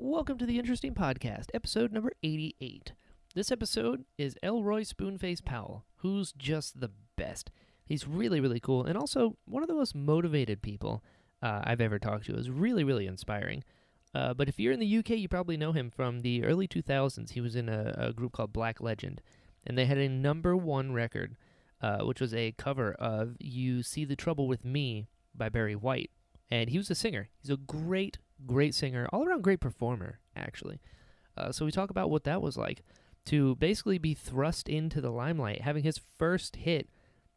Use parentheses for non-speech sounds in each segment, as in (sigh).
Welcome to the Interesting Podcast, episode number 88. This episode is Elroy Spoonface Powell, who's just the best. He's really, really cool, and also one of the most motivated people uh, I've ever talked to. Is really, really inspiring. Uh, but if you're in the UK, you probably know him from the early 2000s. He was in a, a group called Black Legend, and they had a number one record, uh, which was a cover of "You See the Trouble with Me" by Barry White. And he was a singer. He's a great, great singer, all around great performer, actually. Uh, so we talk about what that was like to basically be thrust into the limelight, having his first hit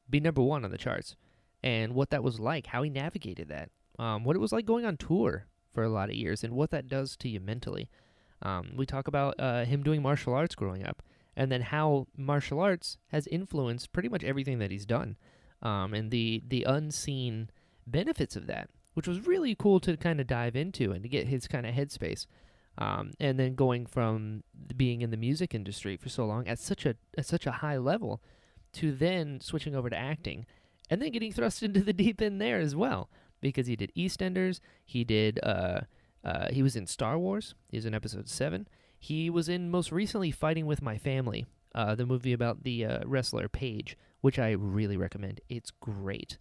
be number one on the charts, and what that was like, how he navigated that, um, what it was like going on tour for a lot of years, and what that does to you mentally. Um, we talk about uh, him doing martial arts growing up, and then how martial arts has influenced pretty much everything that he's done, um, and the the unseen benefits of that, which was really cool to kind of dive into and to get his kind of headspace. Um, and then going from being in the music industry for so long at such a at such a high level to then switching over to acting and then getting thrust (laughs) into the deep end there as well because he did EastEnders, he did uh, uh, he was in Star Wars, he was in Episode Seven, he was in most recently Fighting with My Family, uh, the movie about the uh, wrestler Paige, which I really recommend. It's great.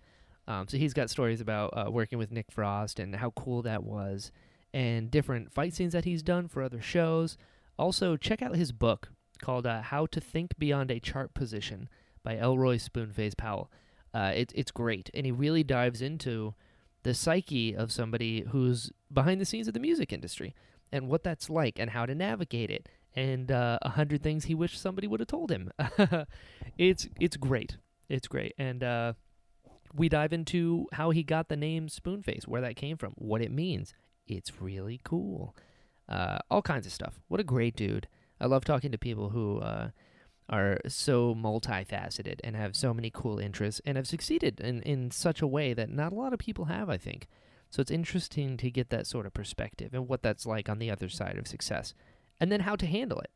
Um, so he's got stories about uh, working with Nick Frost and how cool that was, and different fight scenes that he's done for other shows. Also, check out his book called uh, "How to Think Beyond a Chart Position" by Elroy Spoonface Powell. Uh, it, it's great, and he really dives into the psyche of somebody who's behind the scenes of the music industry and what that's like and how to navigate it and uh, a hundred things he wished somebody would have told him. (laughs) it's it's great. It's great, and uh, we dive into how he got the name Spoonface, where that came from, what it means. It's really cool. Uh, all kinds of stuff. What a great dude. I love talking to people who uh, are so multifaceted and have so many cool interests and have succeeded in, in such a way that not a lot of people have, I think. So it's interesting to get that sort of perspective and what that's like on the other side of success. And then how to handle it.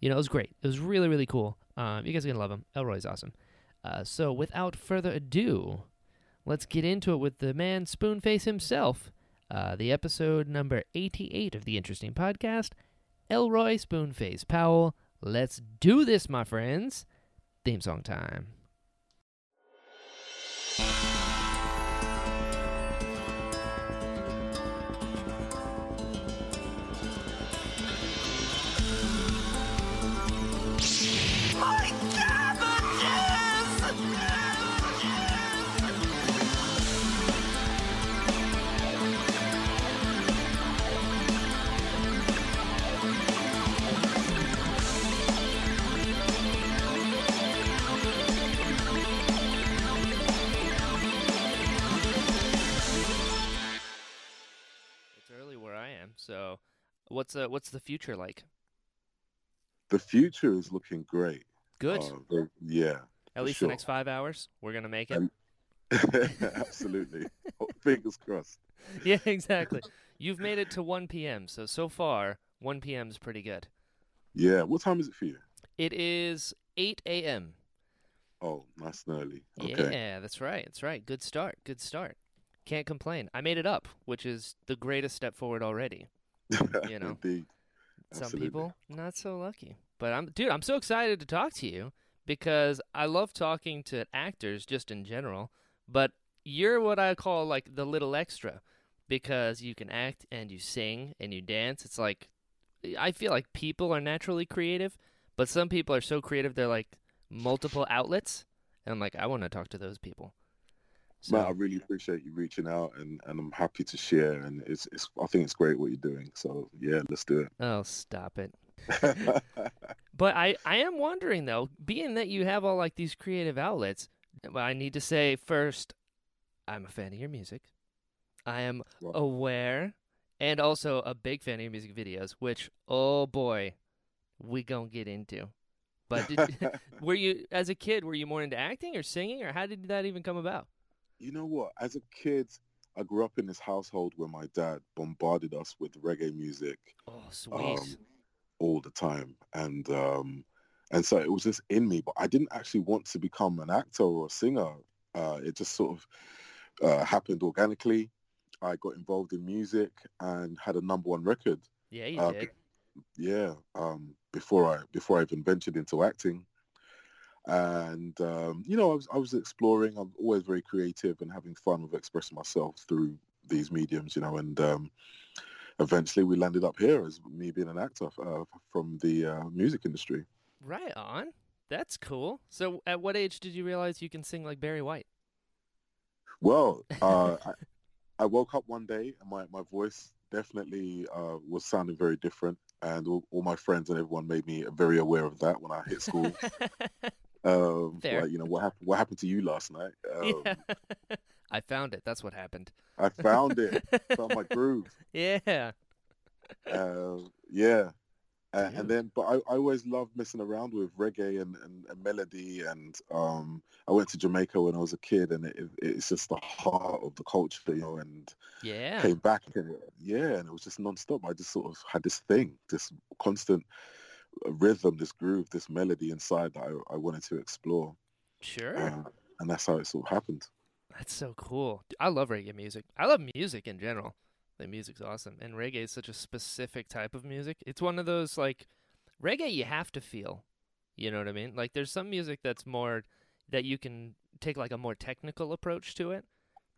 You know, it was great. It was really, really cool. Um, you guys are going to love him. Elroy's awesome. Uh, so without further ado, let's get into it with the man Spoonface himself. Uh, the episode number 88 of the Interesting Podcast, Elroy Spoonface Powell. Let's do this, my friends. Theme song time. So what's uh, what's the future like? The future is looking great. Good. Uh, yeah, At least sure. the next five hours, we're gonna make it. Um, (laughs) absolutely. Oh, (laughs) Fingers crossed. yeah, exactly. You've made it to 1 p.m. So so far, 1 p.m. is pretty good. Yeah. What time is it for you? It is 8 a.m. Oh, nice and early. Okay. Yeah, that's right. That's right. Good start. Good start. Can't complain. I made it up, which is the greatest step forward already. (laughs) you know. Indeed. Some Absolutely. people not so lucky. But I'm dude, I'm so excited to talk to you because I love talking to actors just in general, but you're what I call like the little extra because you can act and you sing and you dance. It's like I feel like people are naturally creative, but some people are so creative they're like multiple outlets and I'm like I want to talk to those people. So, Matt, I really appreciate you reaching out, and, and I'm happy to share. And it's, it's I think it's great what you're doing. So yeah, let's do it. oh, stop it. (laughs) But I, I am wondering though, being that you have all like these creative outlets, well, I need to say first, I'm a fan of your music. I am Wow. aware and also a big fan of your music videos, which oh boy, we gonna get into. But did, (laughs) were you as a kid were you more into acting or singing or how did that even come about? You know what? As a kid, I grew up in this household where my dad bombarded us with reggae music Oh, sweet. um, all the time, and um, and so it was just in me. But I didn't actually want to become an actor or a singer. Uh, it just sort of uh, happened organically. I got involved in music and had a number one record Yeah, you Uh, did. yeah um before i before i even ventured into acting and um you know i was i was exploring i'm always very creative and having fun with expressing myself through these mediums you know and um eventually we landed up here as me being an actor uh, from the uh, music industry Right on. That's cool. So, at what age did you realize you can sing like Barry White? well (laughs) uh I, I woke up one day and my, my voice definitely uh was sounding very different and all, all my friends and everyone made me very aware of that when i hit school (laughs) Um, like, you know, what happened? What happened to you last night? (laughs) Um, yeah. (laughs) I found it. That's what happened. I found it. found my groove. yeah. Uh, yeah. Uh, and then, but I, I always loved messing around with reggae and, and, and melody. And um, I went to Jamaica when I was a kid, and it, it's just the heart of the culture, you know. And Yeah. came back, and yeah, and it was just nonstop. I just sort of had this thing, this constant rhythm, this groove, this melody inside that I, I wanted to explore. Sure. Uh, and that's how it sort of happened. That's so cool. I love reggae music. I love music in general. The music's awesome. And reggae is such a specific type of music. It's one of those like reggae you have to feel. You know what I mean? Like there's some music that's more that you can take like a more technical approach to it.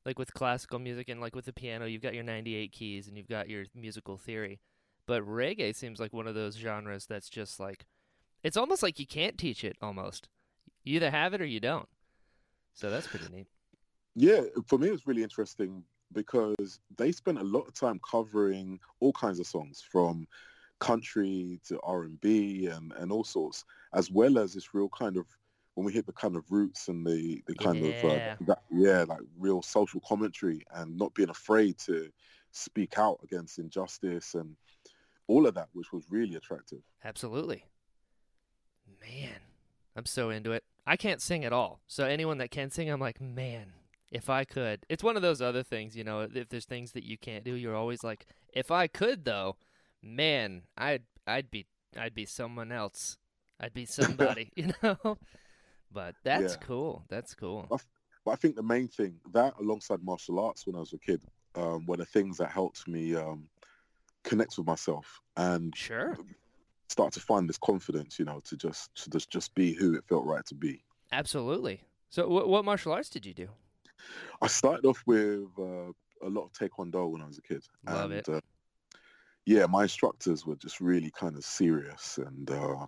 Like with classical music and like with the piano, you've got your 98 keys and you've got your musical theory. But reggae seems like one of those genres that's just like it's almost like you can't teach it almost. You either have it or you don't. So that's pretty neat. Yeah, for me, it was really interesting because they spent a lot of time covering all kinds of songs from country to R&B and, and all sorts, as well as this real kind of, when we hit the kind of roots and the, the kind Yeah. of, uh, that, yeah, like real social commentary and not being afraid to speak out against injustice and all of that, which was really attractive. Absolutely. Man, I'm so into it. I can't sing at all. So anyone that can sing, I'm like, man, if I could. It's one of those other things, you know, if there's things that you can't do, you're always like, if I could though, man, I'd I'd be I'd be someone else. I'd be somebody, (laughs) (laughs) you know? But that's Yeah. cool. That's cool. But I think the main thing, that alongside martial arts when I was a kid, um, were the things that helped me um, connect with myself and Sure. start to find this confidence, you know, to just to just, just be who it felt right to be. Absolutely. So what what martial arts did you do? I started off with uh, a lot of taekwondo when I was a kid. Love and, it. Uh, yeah, my instructors were just really kind of serious and uh,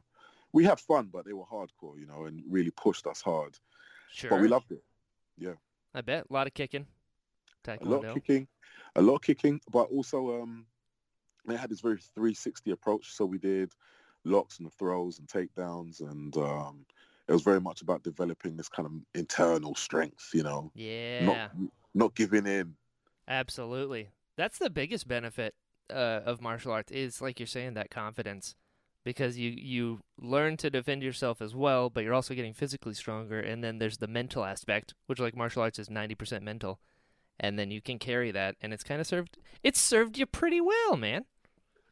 we had fun, but they were hardcore, you know, and really pushed us hard. Sure. But we loved it. Yeah. I bet. A lot of kicking. a lot of kicking, a lot of kicking, but also um, they had this very 360 approach. So we did locks and throws and takedowns, and um, it was very much about developing this kind of internal strength. You know, Yeah. not not giving in. Absolutely. That's the biggest benefit uh, of martial arts is like you're saying that confidence because you you learn to defend yourself as well, but you're also getting physically stronger and then there's the mental aspect, which like martial arts is 90% mental. And then you can carry that and it's kind of served it's served you pretty well, man.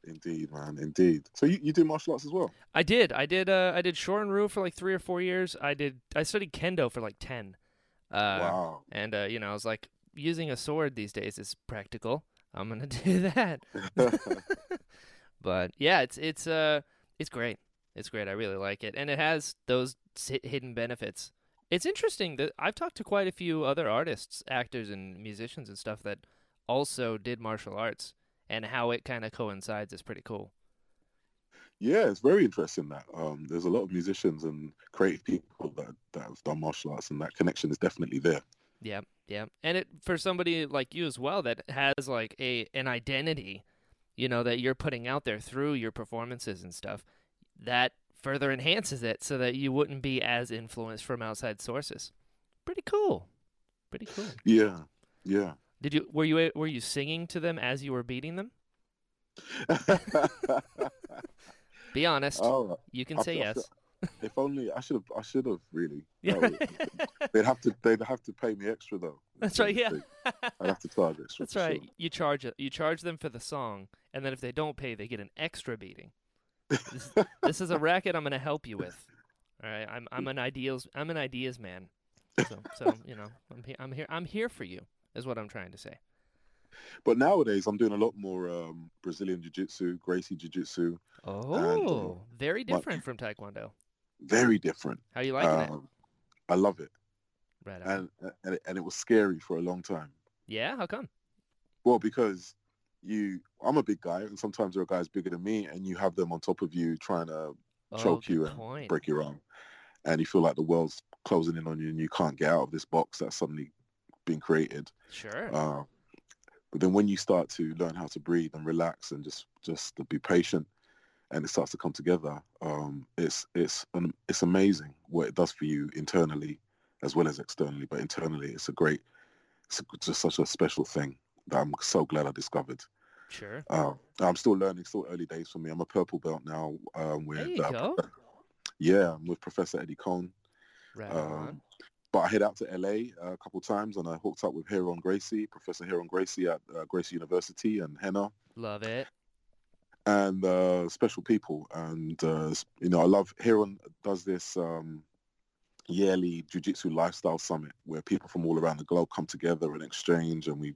Indeed, man. Indeed. So you, you do martial arts as well? I did. I did uh I did Shorin-ryu for like 3 or 4 years. I did I studied kendo for like 10. Uh wow. and uh you know, I was like using a sword these days is practical. I'm going (laughs) to do that. (laughs) (laughs) but yeah, it's it's uh it's great. It's great. I really like it, and it has those hidden benefits. It's interesting that I've talked to quite a few other artists, actors, and musicians and stuff that also did martial arts, and how it kind of coincides is pretty cool. yeah, it's very interesting that um, there's a lot of musicians and creative people that that have done martial arts, and that connection is definitely there. Yeah, yeah, and it for somebody like you as well that has like a an identity, you know, that you're putting out there through your performances and stuff, that further enhances it so that you wouldn't be as influenced from outside sources. Pretty cool. Pretty cool. Yeah, yeah. Did you were you were you singing to them as you were beating them? (laughs) Be honest. oh, you can I say I yes. if only I should have. I should have really. (laughs) Yeah. They'd have to. They'd have to pay me extra though. That's right. Yeah. (laughs) I'd have to charge extra. That's right. sure. You charge it. You charge them for the song, and then if they don't pay, they get an extra beating. This, this is a racket I'm going to help you with. All right. I'm I'm an ideals I'm an ideas man. So so you know I'm here I'm here I'm here for you is what I'm trying to say. But nowadays, I'm doing a lot more um, Brazilian jiu-jitsu, Gracie jiu-jitsu. Oh, very like- different from Taekwondo. Very different. How you liking it? Um, I love it, Right on. and and it, and it was scary for a long time. yeah, how come? Well, because you, I'm a big guy, and sometimes there are guys bigger than me, and you have them on top of you trying to Oh, choke you and point. break your arm, and you feel like the world's closing in on you, and you can't get out of this box that's suddenly been created. Sure. Uh, but then when you start to learn how to breathe and relax and just just to be patient, and it starts to come together, um, it's it's it's amazing what it does for you internally as well as externally. But internally, it's a great, it's just such a special thing that I'm so glad I discovered. sure. Uh, I'm still learning, still early days for me. I'm a purple belt now. Um, with There you uh, go. yeah, I'm with Professor Eddie Cohn. Right on. Um, but I head out to LA a couple times and I hooked up with Heron Gracie, Professor Heron Gracie at uh, Gracie University and Henna Love it. and uh, special people. And, uh, you know, I love Heron does this um, yearly Jiu-Jitsu Lifestyle Summit where people from all around the globe come together and exchange and we,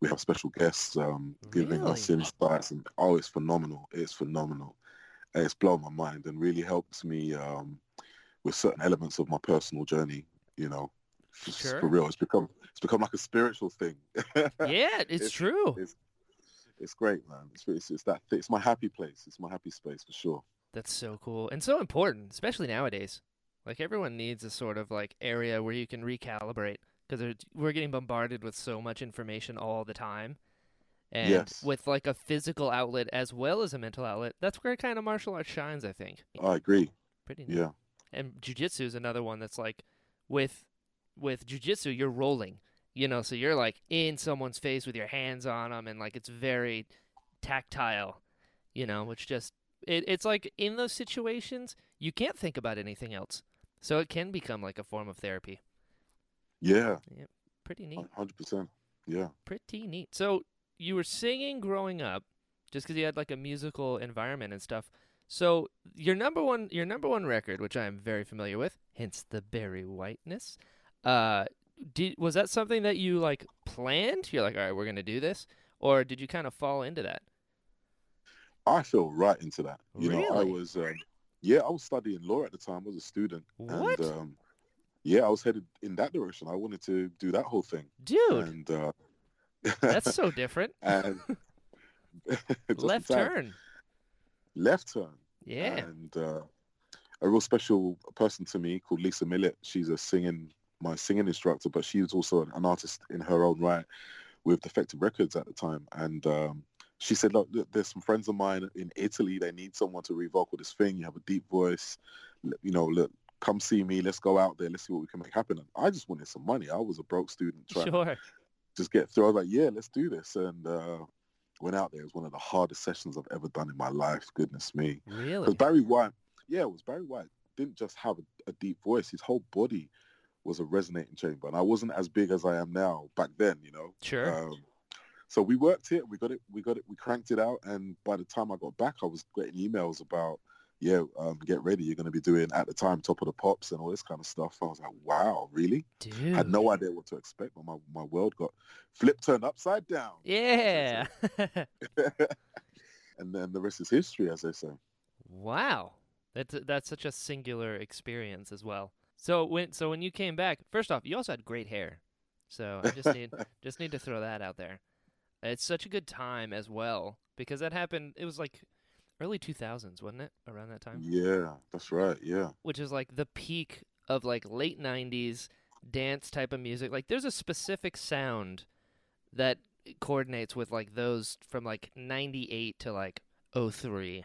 we have special guests um, giving us insights. And, oh, it's phenomenal. It's phenomenal. And It's blown my mind and really helps me um, with certain elements of my personal journey, you know. Sure. For real, it's become it's become like a spiritual thing. (laughs) Yeah, it's, It's- true. it's it's great, man. It's it's, it's that it's my happy place. It's my happy space for sure. That's so cool and so important, especially nowadays. Like everyone needs a sort of like area where you can recalibrate because we're getting bombarded with so much information all the time. And Yes. with like a physical outlet as well as a mental outlet, that's where kind of martial arts shines, I think. I agree. Pretty neat. Yeah, And jujitsu is another one that's like with with jujitsu, you're rolling, you know, so you're like in someone's face with your hands on them, and like it's very tactile, you know, which just it, it's like in those situations you can't think about anything else, so it can become like a form of therapy. yeah, Pretty neat, hundred percent. Yeah, pretty neat. So you were singing growing up, just because you had like a musical environment and stuff. So your number one, your number one record, which I am very familiar with, hence the berry whiteness. Uh, did was that something that you like planned? You're like, all right, we're gonna do this, or did you kind of fall into that? I fell right into that. You know, I was um, yeah, I was studying law at the time. I was a student, What? and um, yeah, I was headed in that direction. I wanted to do that whole thing, Dude, and uh, that's so (laughs) different. and (laughs) (laughs) Left turn. Left turn. Yeah. and uh, a real special person to me called Lisa Millett. She's a singing, my singing instructor, but she was also an, an artist in her own right with Defected Records at the time. And um, she said, look, there's some friends of mine in Italy. They need someone to revocal this thing. You have a deep voice. You know, look, come see me. Let's go out there. Let's see what we can make happen. And I just wanted some money. I was a broke student trying to just get through. I was like, yeah, let's do this. And uh, went out there. It was one of the hardest sessions I've ever done in my life. Goodness me. Really? Because Barry White, yeah, it was Barry White didn't just have a, a deep voice. His whole body was a resonating chamber. And I wasn't as big as I am now back then, you know. Sure. Um, so we worked it, we got it, we got it, we cranked it out. And by the time I got back, I was getting emails about, yeah, um, get ready. You're going to be doing at the time Top of the Pops and all this kind of stuff. I was like, wow, really? Dude. I had no idea what to expect, but my, my world got flipped, turned upside down. Yeah. (laughs) (laughs) and then the rest is history, as they say. Wow, that's that's such a singular experience as well. So when so when you came back, first off, you also had great hair. So I just need (laughs) just need to throw that out there. It's such a good time as well because that happened. It was like early two thousands, wasn't it? Around that time, Yeah, that's right. Yeah. which is like the peak of like late nineties dance type of music. Like there's a specific sound that coordinates with like those from like ninety eight to like 03.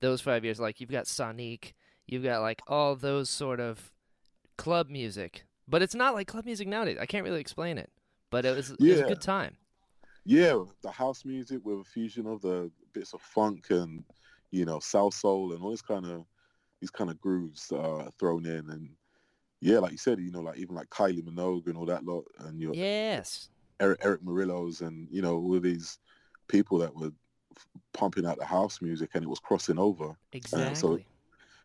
Those five years, like you've got Sonique, you've got like all those sort of club music, but it's not like club music nowadays. I can't really explain it, but it was, it was a good time. Yeah, the house music with a fusion of the bits of funk and you know south soul and all this kind of these kind of grooves uh, thrown in, and yeah, like you said, you know, like even like Kylie Minogue and all that lot, and your Yes, Eric Eric Morillo's, and you know all these people that were f- pumping out the house music, and it was crossing over. exactly. So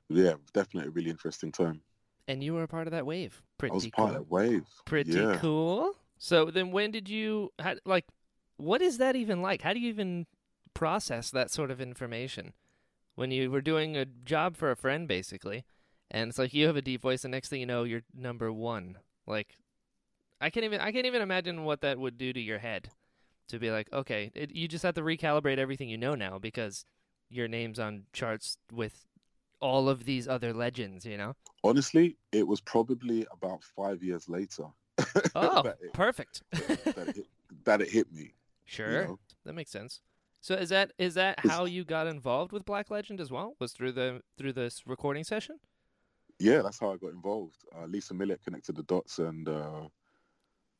yeah, definitely a really interesting time. and you were a part of that wave. Pretty I was cool. part of that wave. Pretty yeah. cool. So then, when did you had like what is that even like? How do you even process that sort of information when you were doing a job for a friend, basically? And it's like you have a deep voice, and next thing you know, you're number one. Like, I can't even I can't even imagine what that would do to your head to be like, okay, it, you just have to recalibrate everything you know now because your name's on charts with all of these other legends. You know? Honestly, it was probably about five years later. (laughs) Oh, that, it, perfect. (laughs) that, it hit, that it hit me. Sure, know? that makes sense. So is that is that how you got involved with Black Legend as well? Was through the through this recording session? Yeah, that's how I got involved. Uh, Lisa Millett connected the dots, and uh,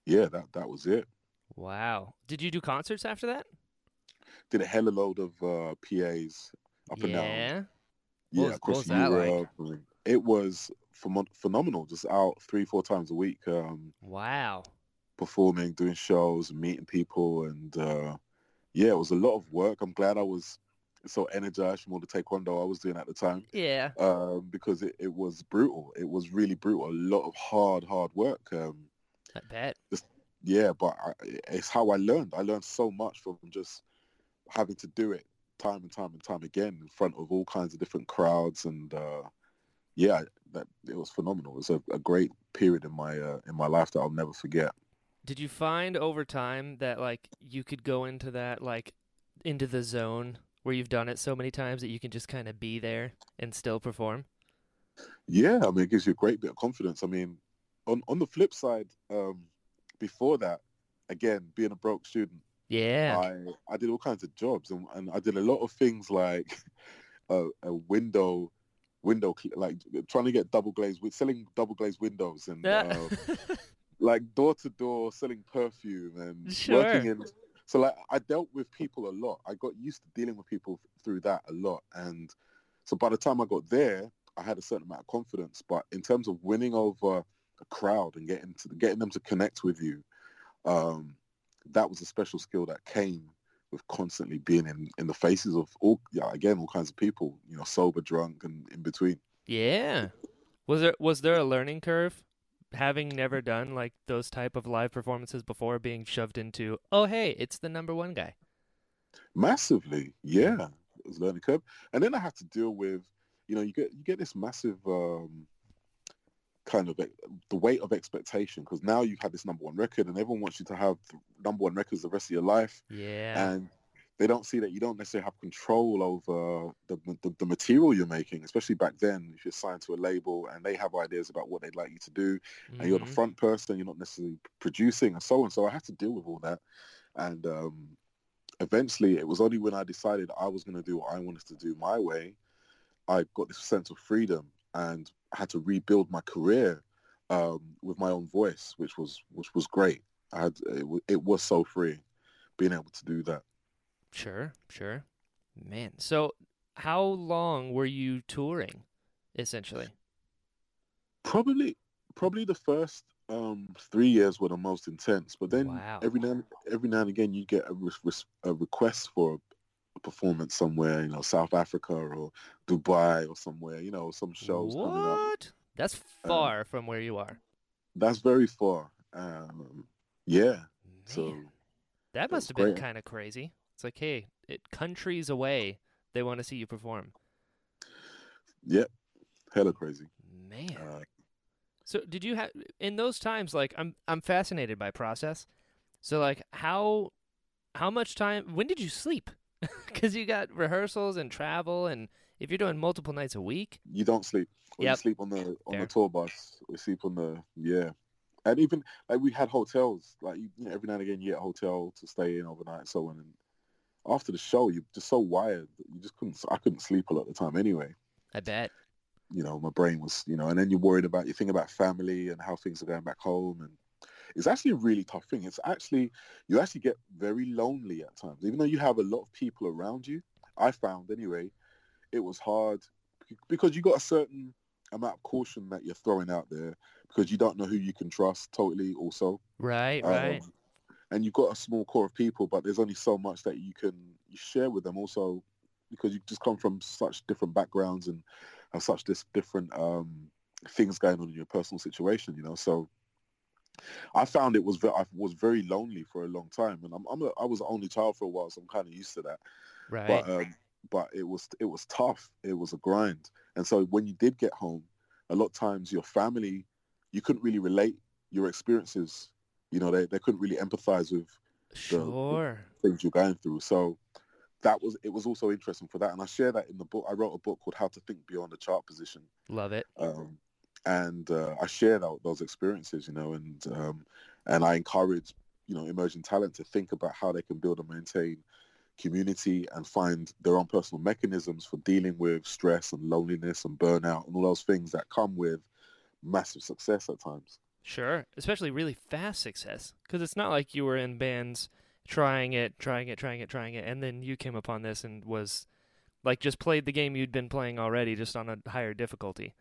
yeah, that that was it. Wow. Did you do concerts after that? Did a hella load of uh, PAs up and down. yeah. What Yeah, was- across was like? Europe. It was phenom- phenomenal. Just out three, four times a week, um, Wow. performing, doing shows, meeting people, and uh, yeah, it was a lot of work. I'm glad I was so energized from all the taekwondo I was doing at the time Yeah. um, because it, it was brutal. It was really brutal. A lot of hard, hard work. Um, I bet. yeah, but I, it's how I learned. I learned so much from just having to do it time and time and time again in front of all kinds of different crowds, and uh, yeah, that it was phenomenal. It was a, a great period in my uh, in my life that I'll never forget. Did you find over time that like you could go into that like into the zone where you've done it so many times that you can just kind of be there and still perform? Yeah, I mean, it gives you a great bit of confidence. I mean, on on the flip side, um, before that, again, being a broke student, Yeah. I I did all kinds of jobs, and, and I did a lot of things like (laughs) a, a window window like trying to get double glazed with selling double glazed windows and Yeah. (laughs) um, like door to door selling perfume and Sure. working in so like I dealt with people a lot. I got used to dealing with people through that a lot and so by the time I got there, I had a certain amount of confidence. But in terms of winning over a crowd and getting to getting them to connect with you, um, that was a special skill that came with constantly being in, in the faces of all yeah, again all kinds of people, you know, sober, drunk and in between. Yeah. Was there was there a learning curve having never done like those type of live performances before being shoved into, "Oh, hey, it's the number 1 guy." Massively, yeah. It was learning curve. And then I had to deal with, you know, you get you get this massive um, kind of the weight of expectation because now you have had this number one record and everyone wants you to have number one records the rest of your life Yeah. and they don't see that you don't necessarily have control over the, the, the material you're making, especially back then if you're signed to a label and they have ideas about what they'd like you to do and you're the Mhm. front person, you're not necessarily producing and so on. So I had to deal with all that. And um, eventually it was only when I decided I was going to do what I wanted to do my way, I got this sense of freedom and had to rebuild my career um, with my own voice, which was which was great. I had it, it was so free being able to do that. Sure, sure. Man, so how long were you touring essentially? Probably probably the first um, three years were the most intense, but then Wow. every now every now and again you get a, re- a request for a performance somewhere, you know, South Africa or Dubai or somewhere, you know, some shows coming up. What? That's far from where you are. That's very far. Um, yeah, Man, so that must have been kind of crazy. It's like, hey, it countries away, they want to see you perform. Yep, hella crazy. Man. Uh, So did you have in those times like I'm I'm fascinated by process. So like how how much time when did you sleep? (laughs) Cuz you got rehearsals and travel and if you're doing multiple nights a week. you don't sleep. Or Yep. You sleep on the on Fair. the tour bus. We sleep on the yeah, and even like we had hotels. Like you, you know, every now and again, you get a hotel to stay in overnight and so on. And after the show, you're just so wired. that You just couldn't. I couldn't sleep a lot of the time anyway. I bet. You know, my brain was you know, and then you're worried about you think about family and how things are going back home and. It's actually a really tough thing. It's actually you actually get very lonely at times, even though you have a lot of people around you. I found anyway, it was hard because you got a certain amount of caution that you're throwing out there because you don't know who you can trust totally also Right, um, right. And you've got a small core of people but there's only so much that you can you share with them also because you just come from such different backgrounds and have such this different um, things going on in your personal situation you know so I found it was ve- I was very lonely for a long time, and I'm, I'm a, I was an only child for a while, so I'm kind of used to that. Right. But um, but it was it was tough. It was a grind, and so when you did get home, a lot of times your family, you couldn't really relate your experiences. You know, they they couldn't really empathize with sure. things you're going through. So that was it was also interesting for that, and I share that in the book. I wrote a book called How to Think Beyond the Chart Position. Love it. Um, and uh, I share that, those experiences, you know, and um, and I encourage you know emerging talent to think about how they can build and maintain community and find their own personal mechanisms for dealing with stress and loneliness and burnout and all those things that come with massive success at times. Sure, especially really fast success because it's not like you were in bands trying it, trying it, trying it, trying it, and then you came upon this and was like just played the game you'd been playing already, just on a higher difficulty.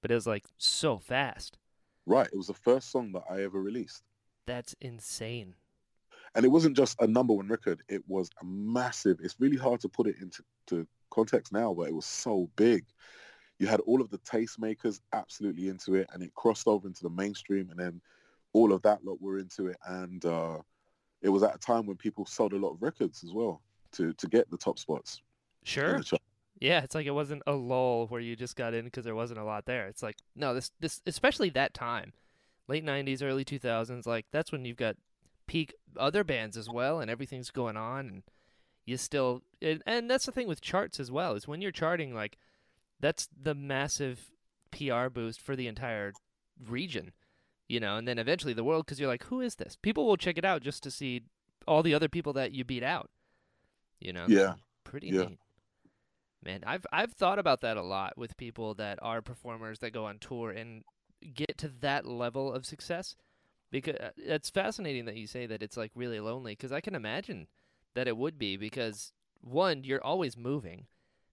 But it was like so fast. Right. It was the first song that I ever released. That's insane. And it wasn't just a number one record. It was a massive. It's really hard to put it into to context now, but it was so big. You had all of the tastemakers absolutely into it, and it crossed over into the mainstream, and then all of that lot were into it, and uh, it was at a time when people sold a lot of records as well to to get the top spots. Sure. Yeah, it's like it wasn't a lull where you just got in because there wasn't a lot there. It's like no, this this especially that time, late '90s, early 2000s. Like that's when you've got peak other bands as well, and everything's going on, and you still and, and that's the thing with charts as well is when you're charting, like that's the massive PR boost for the entire region, you know, and then eventually the world because you're like, who is this? People will check it out just to see all the other people that you beat out, you know. Yeah. Pretty Yeah. neat. Man, I've I've thought about that a lot with people that are performers that go on tour and get to that level of success. Because uh, it's fascinating that you say that it's like really lonely because I can imagine that it would be because one, you're always moving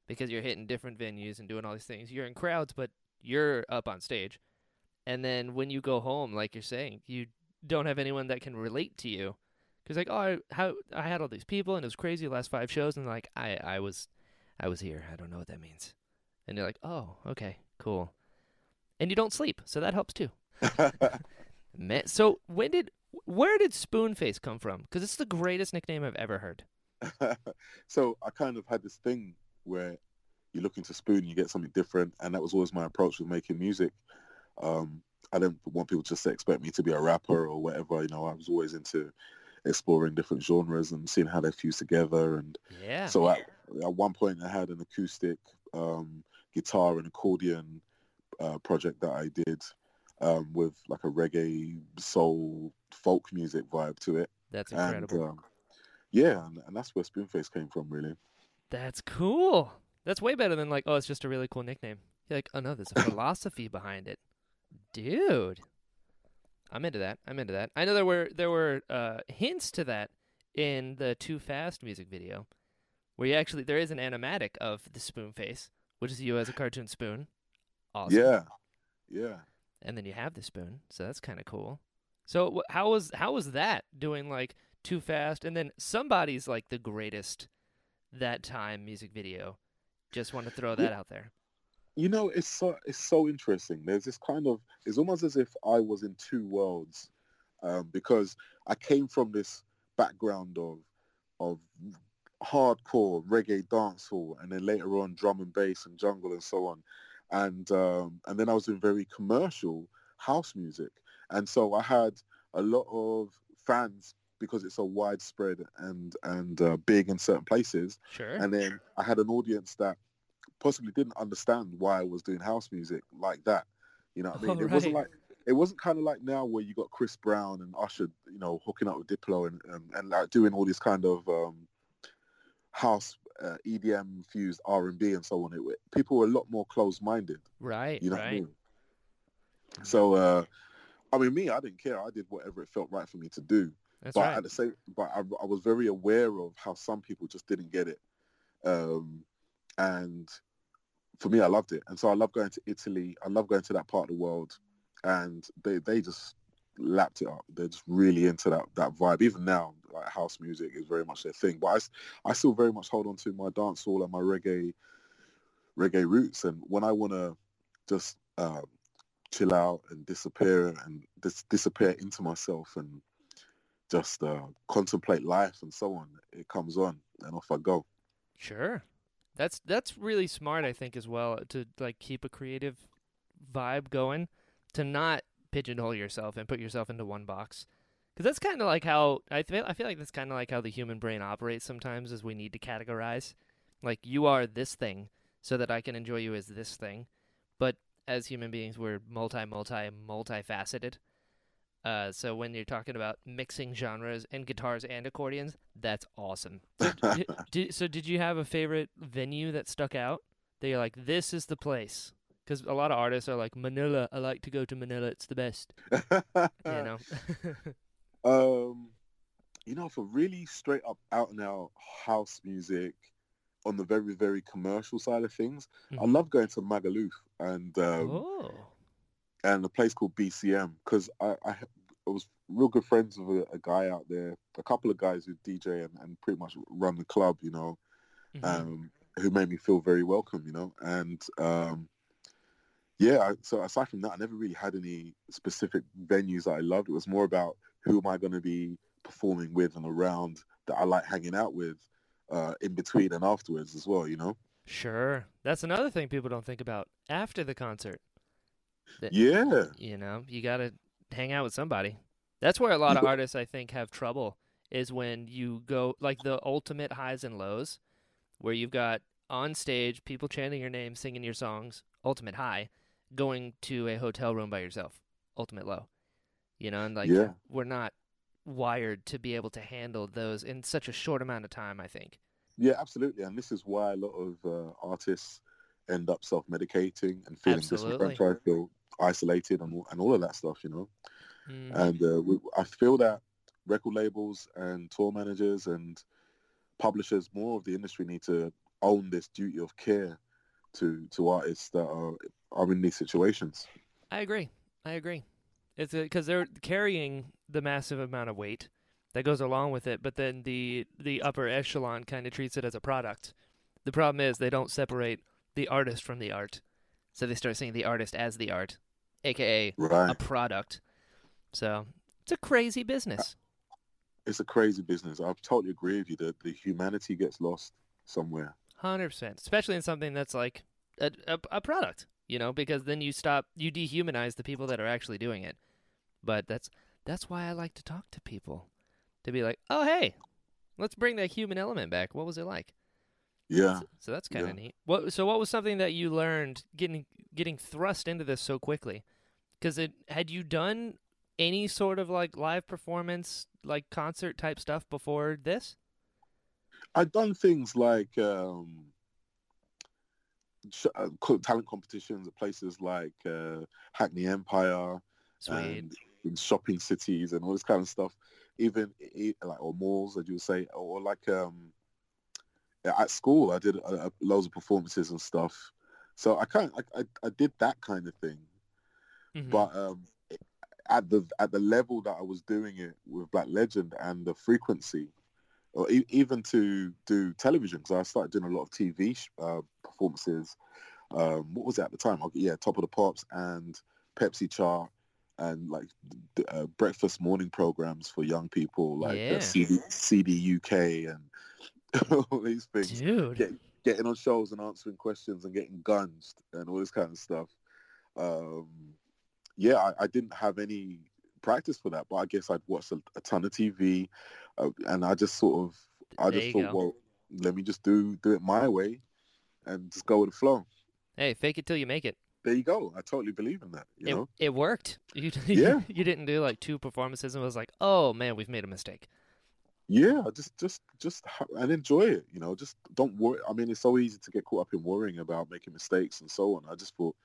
because you're hitting different venues and doing all these things. You're in crowds, but you're up on stage. And then when you go home, like you're saying, you don't have anyone that can relate to you. Because like, oh, I, how I had all these people and it was crazy the last five shows, and like I I was I was here. I don't know what that means. And you're like, oh, okay, cool. And you don't sleep, so that helps too. (laughs) Man, so when did where did Spoonface come from? Because it's the greatest nickname I've ever heard. (laughs) so I kind of had this thing where you look into Spoon, you get something different, and that was always my approach with making music. Um, I didn't want people just to expect me to be a rapper or whatever. You know, I was always into exploring different genres and seeing how they fuse together. And Yeah. so at, at one point, I had an acoustic um, guitar and accordion uh, project that I did um, with like a reggae, soul, folk music vibe to it. That's And incredible. um, yeah, and, and that's where Spoonface came from, really. That's cool. That's way better than like, oh, it's just a really cool nickname. You're like, oh no, there's a (coughs) philosophy behind it, dude. I'm into that. I'm into that. I know there were there were uh, hints to that in the Too Fast music video, where you actually there is an animatic of the spoon face, which is you as a cartoon spoon. Awesome. Yeah, yeah. And then you have the spoon, so that's kind of cool. So wh- how was how was that doing like Too Fast, and then somebody's like the greatest that time music video. Just want to throw that out there. You know, it's so it's so interesting. There's this kind of it's almost as if I was in two worlds, um, because I came from this background of of hardcore reggae dancehall, and then later on drum and bass and jungle and so on, and um, and then I was in very commercial house music, and so I had a lot of fans because it's so widespread and and uh, big in certain places, Sure. and then I had an audience that possibly didn't understand why I was doing house music like that. You know what I mean? Oh, (laughs) it wasn't like it wasn't kind of like now where you got Chris Brown and Usher, you know, hooking up with Diplo and um, and like doing all these kind of um, house uh, EDM fused R and B and so on. It people were a lot more closed minded. right. You know what I mean? So, uh, I mean, me, I didn't care. I did whatever it felt right for me to do That's but right. at the same, but I, I was very aware of how some people just didn't get it, um, and for me, I loved it, and so I love going to Italy. I love going to that part of the world, and they they just lapped it up. They're just really into that that vibe. Even now, like house music is very much their thing. But I, I still very much hold on to my dancehall and my reggae reggae roots. And when I want to just um, chill out and disappear and dis- disappear into myself and just uh, contemplate life and so on. It comes on and off I go. Sure. That's that's really smart I think as well to like keep a creative vibe going to not pigeonhole yourself and put yourself into one box. Cuz that's kind of like how I feel I feel like that's kind of like how the human brain operates sometimes is we need to categorize. Like you are this thing so that I can enjoy you as this thing. But as human beings we're multi multi multifaceted. Uh, so when you're talking about mixing genres and guitars and accordions, that's awesome. So, (laughs) d- d- so did you have a favorite venue that stuck out? That you're like, this is the place. Because a lot of artists are like Manila. I like to go to Manila. It's the best. You (laughs) know. um, you know, for really straight up, out and out house music, on the very very commercial side of things, I Mhm. love going to Magaluf and um, oh. And a place called BCM because I, I I was real good friends with a, a guy out there, a couple of guys who DJ and, and pretty much run the club, you know, Mhm. um, who made me feel very welcome, you know, and um, yeah. I- So aside from that, I never really had any specific venues that I loved. It was more about who am I going to be performing with and around that I like hanging out with uh, in between and afterwards as well, you know. Sure. That's another thing people don't think about after the concert. That- Yeah, You know, you got to hang out with somebody. That's where a lot of artists, I think, have trouble is when you go like the ultimate highs and lows, where you've got on stage people chanting your name, singing your songs, ultimate high, going to a hotel room by yourself, ultimate low. You know, and like Yeah. we're not wired to be able to handle those in such a short amount of time, I think. Yeah, absolutely. And this is why a lot of uh, artists end up self-medicating and feeling Absolutely. disenfranchised, feel isolated and, all- and all of that stuff, you know. Mm, And uh, we, I feel that record labels and tour managers and publishers, more of the industry need to own this duty of care to, to artists that are, are in these situations. I agree. I agree. It's because they're carrying the massive amount of weight that goes along with it, but then the the upper echelon kind of treats it as a product. The problem is they don't separate the artist from the art, so they start seeing the artist as the art, aka a product. So it's a crazy business. It's a crazy business. I totally agree with you that the humanity gets lost somewhere. Hundred percent, especially in something that's like a, a a product, you know, because then you stop, you dehumanize the people that are actually doing it. But that's that's why I like to talk to people, to be like, oh hey, let's bring that human element back. What was it like? Yeah. So, so that's kind Yeah. of neat. What so what was something that you learned getting getting thrust into this so quickly? Because it had you done any sort of like live performance, like concert type stuff before this? I've done things like um, uh, talent competitions at places like uh, Hackney Empire Sweet. and in shopping cities and all this kind of stuff. Even like or malls, as you would say, or like um, at school, I did uh, uh, loads of performances and stuff. So I kind I, I, I did that kind of thing, Mhm. but um, at the at the level that I was doing it with Black Legend and the frequency, or e- even to do television, because I started doing a lot of TV sh- uh, performances. Um, what was it at the time? Okay, yeah, Top of the Pops and Pepsi Chart and like uh, breakfast morning programs for young people, like Yeah. uh, CD, CD UK and (laughs) all these things Dude. Yeah. getting on shows and answering questions and getting gunged and all this kind of stuff. Um, yeah, I, I didn't have any practice for that, but I guess I'd watched a, a ton of TV, uh, and I just sort of, I There just thought, go. well, let me just do do it my way, and just go with the flow. Hey, fake it till you make it. There you go. I totally believe in that. You it, know, it worked. (laughs) You (laughs) Yeah. you didn't do like two performances and was like, oh man, we've made a mistake. Yeah, just just just and enjoy it. You know, just don't worry. I mean, it's so easy to get caught up in worrying about making mistakes and so on. I just thought,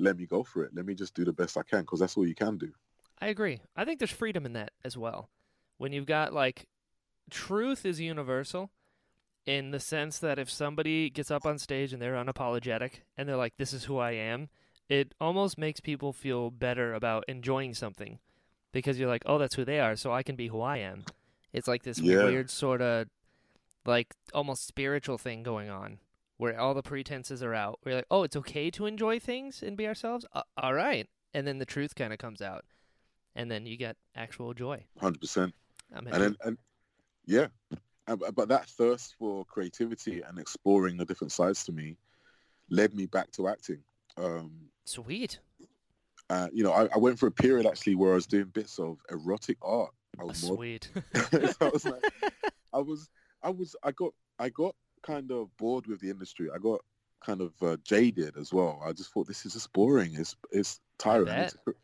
let me go for it. Let me just do the best I can because that's all you can do. I agree. I think there's freedom in that as well. When you've got like truth is universal in the sense that if somebody gets up on stage and they're unapologetic and they're like, this is who I am, it almost makes people feel better about enjoying something because you're like, oh, that's who they are, so I can be who I am. It's like this Yeah. weird sort of like almost spiritual thing going on where all the pretenses are out. We're like, oh, it's okay to enjoy things and be ourselves. Uh, all right, and then the truth kind of comes out, and then you get actual joy. hundred percent. I'm And then and yeah, but but that thirst for creativity and exploring the different sides to me led me back to acting. Um, sweet. uh, you know, I, I went for a period actually where I was doing bits of erotic art. I was Sweet. so I was like, I was, I was, I got, I got kind of bored with the industry. I got kind of uh, jaded as well. I just thought this is just boring. It's, it's tiring. (laughs)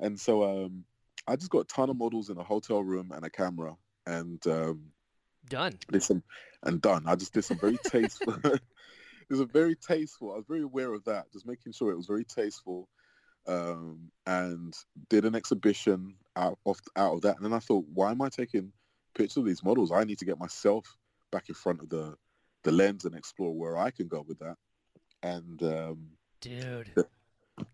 And so, um, I just got a ton of models in a hotel room and a camera, and um, Done. did some, and done. I just did some very tasteful. (laughs) it was a very tasteful. I was very aware of that. Just making sure it was very tasteful, um, and did an exhibition out of out of that. And then I thought, why am I taking pictures of these models? I need to get myself back in front of the the lens and explore where I can go with that. And um, Dude.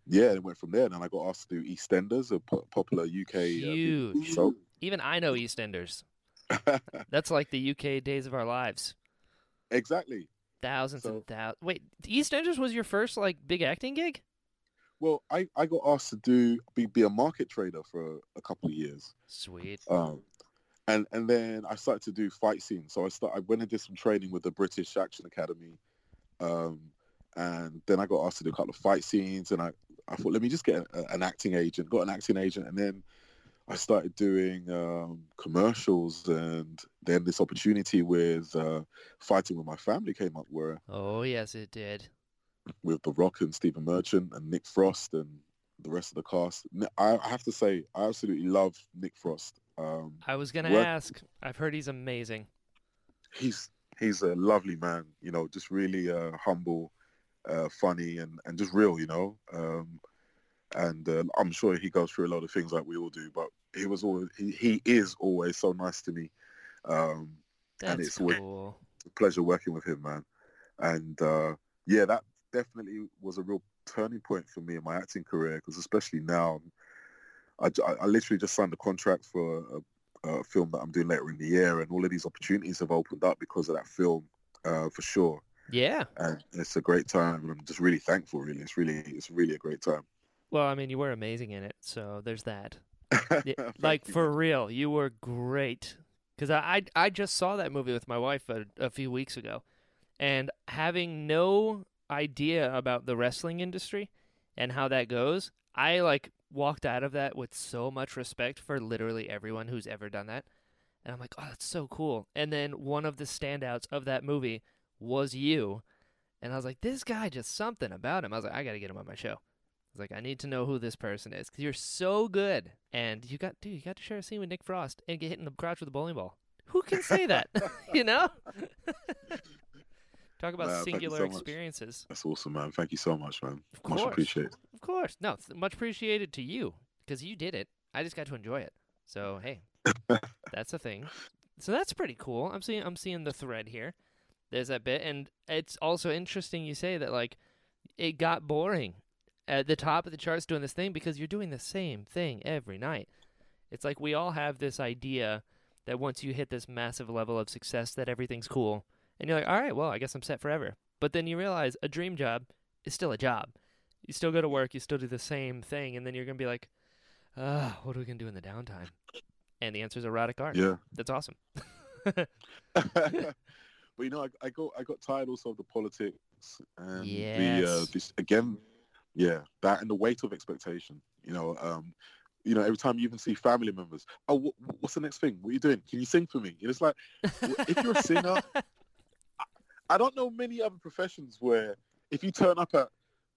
yeah, it went from there. And then I got asked to do EastEnders, a po- popular UK uh, Huge. show. Even I know EastEnders. (laughs) That's like the UK Days of Our Lives. exactly. Thousands So- and thousands. Wait, EastEnders was your first like big acting gig? Well, I, I got asked to do be, be a market trader for a couple of years. Sweet. Um, and and then I started to do fight scenes. So I start I went and did some training with the British Action Academy, um, and then I got asked to do a couple of fight scenes. And I, I thought, let me just get a, an acting agent. Got an acting agent, and then I started doing um, commercials. And then this opportunity with uh, fighting with my family came up, where Oh yes, it did. With The Rock and Stephen Merchant and Nick Frost and the rest of the cast. I, I have to say, I absolutely love Nick Frost. Um, I was gonna ask. I've heard he's amazing. he's he's a lovely man, you know, just really uh, humble, uh, funny, and, and just real, you know. Um, and uh, I'm sure he goes through a lot of things like we all do, but he was always he, he is always so nice to me. Um, That's it's cool. a pleasure working with him, man. And uh, yeah, that definitely was a real turning point for me in my acting career because especially now, I, I literally just signed a contract for a, a film that I'm doing later in the year, and all of these opportunities have opened up because of that film, uh, for sure. Yeah. And it's a great time, and I'm just really thankful. Really, it's really it's really a great time. Well, I mean, you were amazing in it, so there's that. (laughs) Like for real, you were great. Because I, I I just saw that movie with my wife a, a few weeks ago, and having no idea about the wrestling industry and how that goes, I like walked out of that with so much respect for literally everyone who's ever done that, and I'm like, oh, that's so cool. And then one of the standouts of that movie was you, and I was like, this guy just something about him. I was like, I got to get him on my show. I was like, I need to know who this person is because you're so good. And you got, dude, you got to share a scene with Nick Frost and get hit in the crotch with a bowling ball. Who can say that? (laughs) you know? (laughs) Talk about singular so much. experiences. That's awesome, man. Thank you so much, man. Of Much course. appreciated. Of course. No, much appreciated to you because you did it. I just got to enjoy it. So, hey, (laughs) that's a thing. So that's pretty cool. I'm seeing I'm seeing the thread here. There's that bit and it's also interesting you say that like it got boring at the top of the charts doing this thing because you're doing the same thing every night. It's like we all have this idea that once you hit this massive level of success that everything's cool and you're like, "All right, well, I guess I'm set forever." But then you realize a dream job is still a job. You still go to work, you still do the same thing, and then you're gonna be like, "Ah, what are we gonna do in the downtime?" And the answer is erotic art. Yeah. That's awesome. (laughs) (laughs) but you know, I, I got I got tired also of the politics and the uh, this again, yeah, that and the weight of expectation. You know, um, you know, every time you even see family members, oh, wh- what's the next thing? What are you doing? Can you sing for me? And it's like, if you're a singer, (laughs) I don't know many other professions where if you turn up at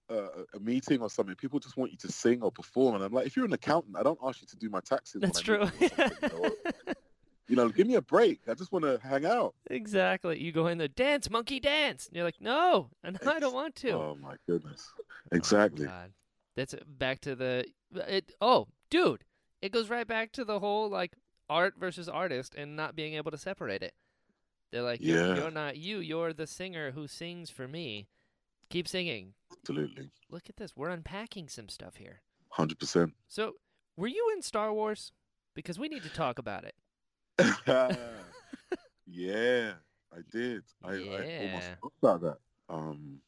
uh, a meeting or something, people just want you to sing or perform. And I'm like, if you're an accountant, I don't ask you to do my taxes. That's true. you or (laughs) you, know? Give me a break. I just want to hang out. exactly. You go in there, dance, monkey, dance. And you're like, no, and I don't want to. Oh my goodness. Oh, Exactly. God. That's back to the it. Oh, dude, it goes right back to the whole like art versus artist and not being able to separate it. They're like, you're, Yeah. you're not you. You're the singer who sings for me. Keep singing. Absolutely. Look at this. We're unpacking some stuff here. Hundred percent. So, were you in Star Wars? Because we need to talk about it. (laughs) Yeah, I did. I, I almost Yeah. forgot about that. Um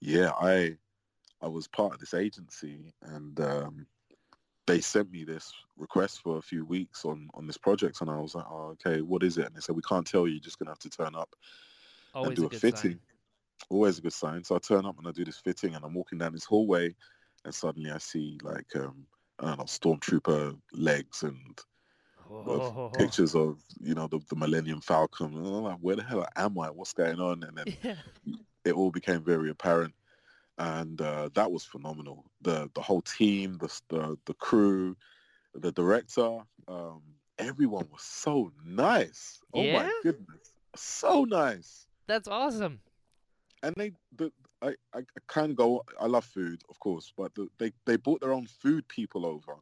yeah, I I was part of this agency, and um, they sent me this request for a few weeks on on this project, and I was like, oh, okay, what is it? And they said we can't tell you. You're just gonna have to turn up Always and do a a, fitting. sign. Always a good sign. So I turn up and I do this fitting, and I'm walking down this hallway, and suddenly I see like um, I don't know stormtrooper legs and Oh. pictures of you know the, the Millennium Falcon. And I'm like, where the hell am I? What's going on? And then (laughs) Yeah. it all became very apparent, and uh, that was phenomenal. the The whole team, the the, the crew, the director, um, everyone was so nice. Oh Yeah? my goodness, so nice. That's awesome. And they, the, I, I kind of go. I love food, of course, but the, they they brought their own food people over.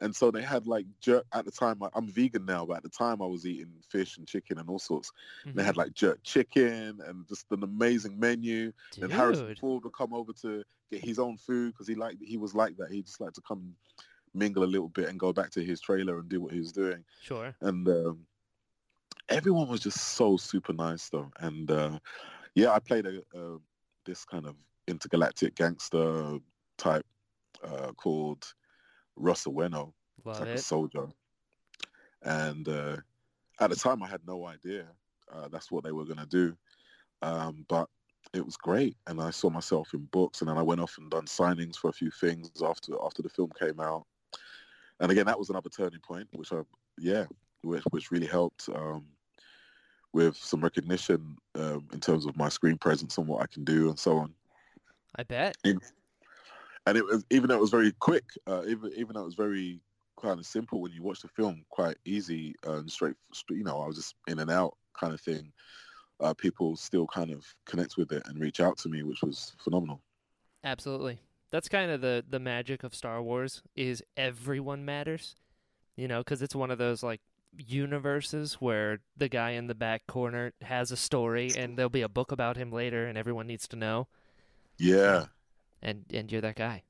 And so they had like jerk at the time. I, I'm vegan now, but at the time I was eating fish and chicken and all sorts. They Mhm. had like jerk chicken and just an amazing menu. And Harrison Dude. Ford would come over to get his own food because he liked he was like that. He just liked to come mingle a little bit and go back to his trailer and do what he was doing. Sure. And um, everyone was just so super nice though. And uh, yeah, I played a, a this kind of intergalactic gangster type uh, called Russell Weno Love like a soldier. And uh, at the time, I had no idea uh, that's what they were going to do. Um, but it was great, and I saw myself in books, and then I went off and done signings for a few things after after the film came out. And again, that was another turning point, which I yeah, which which really helped um, with some recognition um, in terms of my screen presence and what I can do and so on I bet. And it was even though it was very quick, uh, even even though it was very kind of simple when you watch the film, quite easy uh, and straight. You know, I was just in and out kind of thing. Uh, people still kind of connect with it and reach out to me, which was phenomenal. Absolutely. That's kind of the the magic of Star Wars is everyone matters. You know, cuz it's one of those like universes where the guy in the back corner has a story and there'll be a book about him later and everyone needs to know Yeah. And and you're that guy.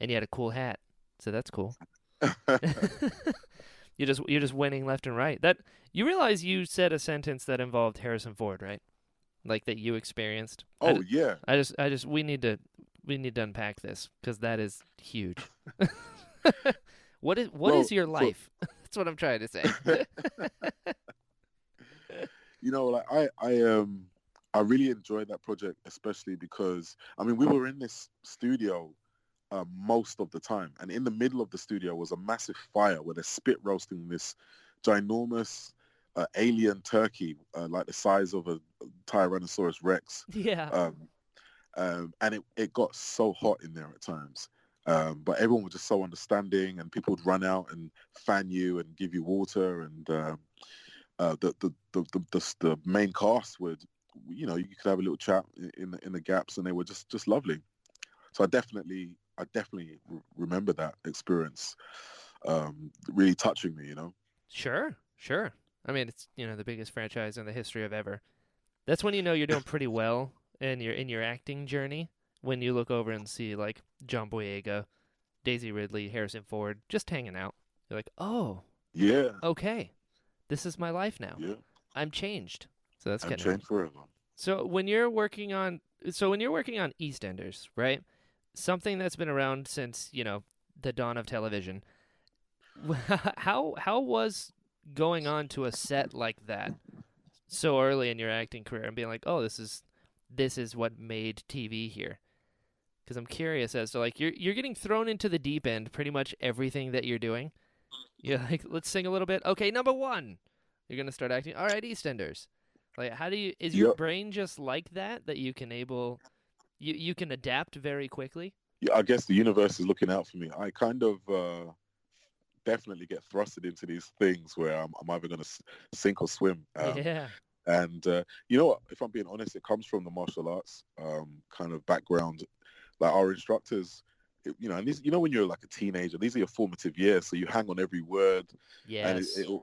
And you had a cool hat. So that's cool. (laughs) you just you're just winning left and right. That you realize you said a sentence that involved Harrison Ford, right? Like that you experienced. I oh yeah. I just, I just, we need to, we need to unpack this because that is huge. (laughs) (laughs) what is, what is Well, your so- life? That's what I'm trying to say. you know, like I, I um, I really enjoyed that project, especially because I mean we were in this studio uh, most of the time, and in the middle of the studio was a massive fire where they're spit roasting this ginormous uh, alien turkey, uh, like the size of a Tyrannosaurus Rex, yeah. um, um, and it, it got so hot in there at times. Um, but everyone was just so understanding, and people would run out and fan you and give you water, and um, uh, the, the, the, the, the the main cast would, you know, you could have a little chat in- in the, in the gaps, and they were just just lovely. So I definitely, I definitely re- remember that experience, um, really touching me, you know. Sure, sure. I mean, it's you know the biggest franchise in the history of ever. That's when you know you're doing (laughs) pretty well in your in your acting journey. When you look over and see like John Boyega, Daisy Ridley, Harrison Ford, just hanging out. You're like, oh, Yeah, okay, this is my life now. yeah, I'm changed. So that's kind of forever. So when you're working on so when you're working on EastEnders, right? Something that's been around since, you know, the dawn of television. (laughs) How how was going on to a set like that so early in your acting career and being like, "Oh, this is this is what made TV here." Cuz I'm curious as to like you're you're getting thrown into the deep end pretty much everything that you're doing. You're like, "Let's sing a little bit." Okay, number 1. You're going to start acting. All right, EastEnders. Like how do you is your Yep. brain just like that that you can able you you can adapt very quickly? yeah, I guess the universe is looking out for me. I kind of uh, definitely get thrusted into these things where I'm, I'm either going to sink or swim. Um, yeah. And uh, you know what? If I'm being honest, it comes from the martial arts um, kind of background. Like our instructors, you know, and these, you know, when you're like a teenager, these are your formative years, so you hang on every word, and it, Yes. it,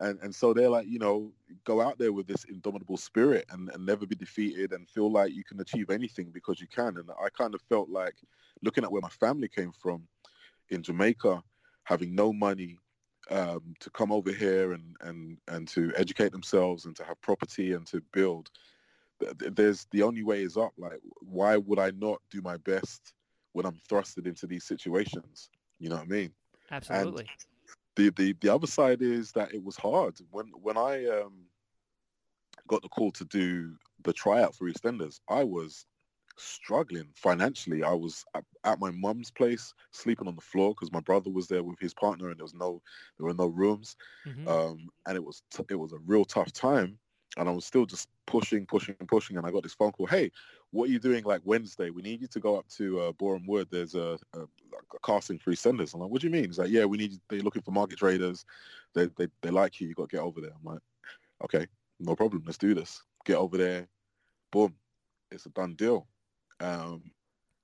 and and so they're like, you know, go out there with this indomitable spirit and, and never be defeated and feel like you can achieve anything because you can. And I kind of felt like looking at where my family came from in Jamaica, having no money um, to come over here and, and, and to educate themselves and to have property and to build. th- th- There's the only way is up. Like, why would I not do my best when I'm thrusted into these situations. You know what I mean? Absolutely. The the the other side is that it was hard when when I um got the call to do the tryout for EastEnders. I was struggling financially. I was at, at my mum's place, sleeping on the floor because my brother was there with his partner, and there was no there were no rooms, Mhm. um, and it was t- it was a real tough time. And I was still just pushing, pushing, pushing, and I got this phone call. Hey, what are you doing? Like Wednesday, we need you to go up to uh, Borehamwood. There's a, a casting for senders. I'm like, what do you mean? He's like, yeah, we need. They're looking for market traders. They they they like you. You got to get over there. I'm like, okay, no problem. Let's do this. Get over there. Boom, it's a done deal. Um,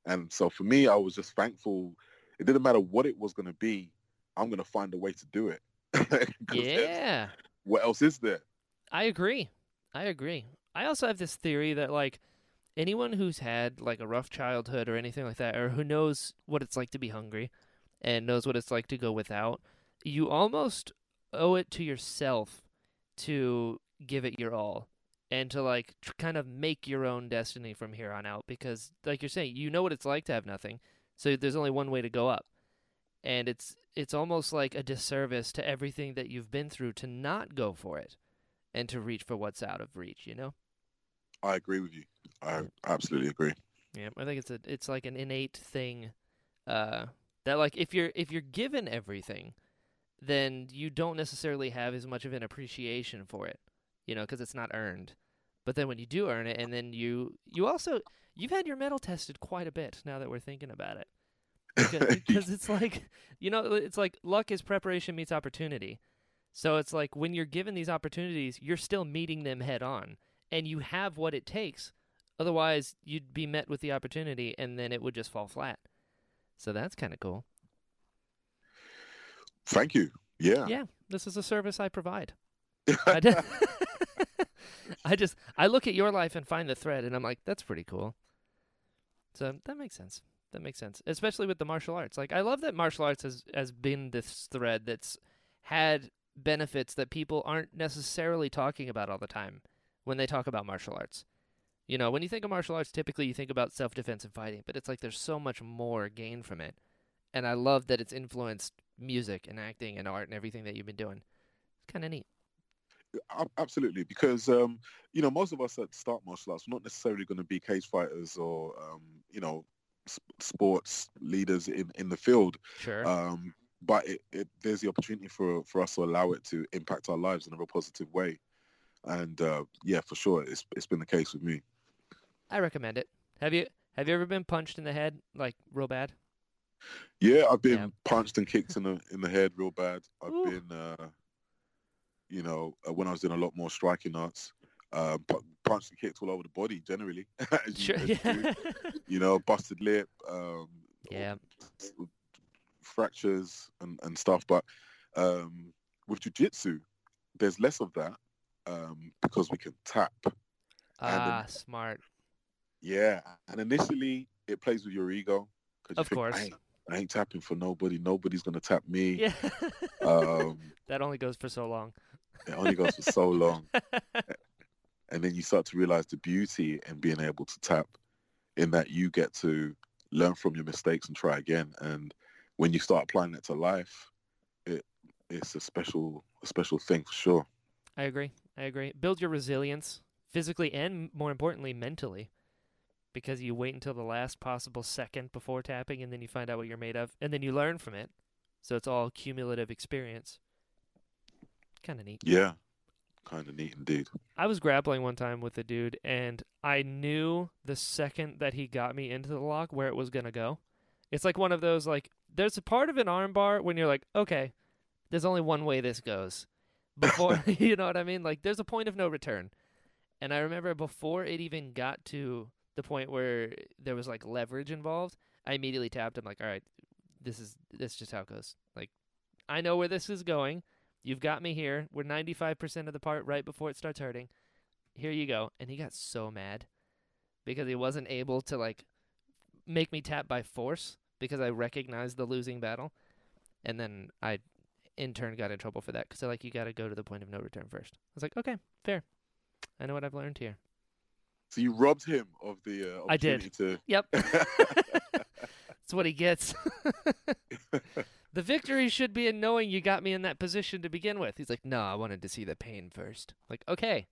and so for me, I was just thankful. It didn't matter what it was going to be. I'm going to find a way to do it. (laughs) yeah. What else is there? I agree. I agree. I also have this theory that like anyone who's had like a rough childhood or anything like that, or who knows what it's like to be hungry and knows what it's like to go without, you almost owe it to yourself to give it your all and to like tr- kind of make your own destiny from here on out because like you're saying you know what it's like to have nothing so there's only one way to go up. And it's it's almost like a disservice to everything that you've been through to not go for it and to reach for what's out of reach you know I agree with you. I absolutely agree. yeah i think it's a it's like an innate thing uh that like if you're if you're given everything then you don't necessarily have as much of an appreciation for it you know because it's not earned. But then when you do earn it and then you you also you've had your metal tested quite a bit now that we're thinking about it. Because, (laughs) because it's like you know it's like luck is preparation meets opportunity. So it's like when you're given these opportunities you're still meeting them head on and you have what it takes otherwise you'd be met with the opportunity and then it would just fall flat. So that's kind of cool. Thank you. Yeah. yeah this is a service i provide. (laughs) (laughs) I just I look at your life and find the thread and I'm like that's pretty cool. So that makes sense. That makes sense especially with the martial arts. Like I love that martial arts has has been this thread that's had benefits that people aren't necessarily talking about all the time when they talk about martial arts. You know when you think of martial arts typically you think about self-defense and fighting but it's like there's so much more gain from it. And I love that it's influenced music and acting and art and everything that you've been doing. It's kind of neat Absolutely, because um, you know most of us that start martial arts, we're not necessarily going to be cage fighters or um, you know sports leaders in, in the field. sure. Um, but it, it, there's the opportunity for for us to allow it to impact our lives in a real positive way. And uh, yeah, for sure, it's it's been the case with me. I recommend it. Have you have you ever been punched in the head like real bad? Yeah, I've been Yeah. punched and kicked in the in the head real bad. I've Ooh. been, uh, you know, uh, when I was doing a lot more striking arts, uh, punched and kicked all over the body generally. (laughs) you- Sure. Yeah. you know, busted lip, um, yeah. fractures and, and stuff. But um, with jujitsu, there's less of that um, because we can tap. Ah, smart. Yeah, and initially it plays with your ego. 'cause you Of think, course. I ain't, I ain't tapping for nobody. Nobody's gonna tap me. Yeah. (laughs) Um, that only goes for so long. it only goes for so long, (laughs) and then you start to realize the beauty in being able to tap, in that you get to learn from your mistakes and try again. And when you start applying that to life, it it's a special a special thing for sure. I agree. I agree. Build your resilience physically and more importantly mentally. Because you wait until the last possible second before tapping and then you find out what you're made of and then you learn from it. So it's all cumulative experience. Kind of neat. Yeah, kind of neat indeed. I was grappling one time with a dude, and I knew the second that he got me into the lock where it was gonna go. It's like one of those like there's a part of an armbar when you're like, okay, there's only one way this goes. Before (laughs) (laughs) you know what I mean? Like there's a point of no return. And I remember before it even got to the point where there was like leverage involved, I immediately tapped him like, all right, this is this is just how it goes. Like I know where this is going. You've got me here. We're 95% of the part right before it starts hurting. Here you go. And he got so mad because he wasn't able to like make me tap by force because I recognized the losing battle. And then I in turn got in trouble for that cuz they're like you got to go to the point of no return first. I was like, "Okay, fair. I know what I've learned here." So you robbed him of the uh, I did. opportunity Yep. (laughs) That's what he gets. (laughs) the victory should be in knowing you got me in that position to begin with. He's like, no, I wanted to see the pain first. Like, okay,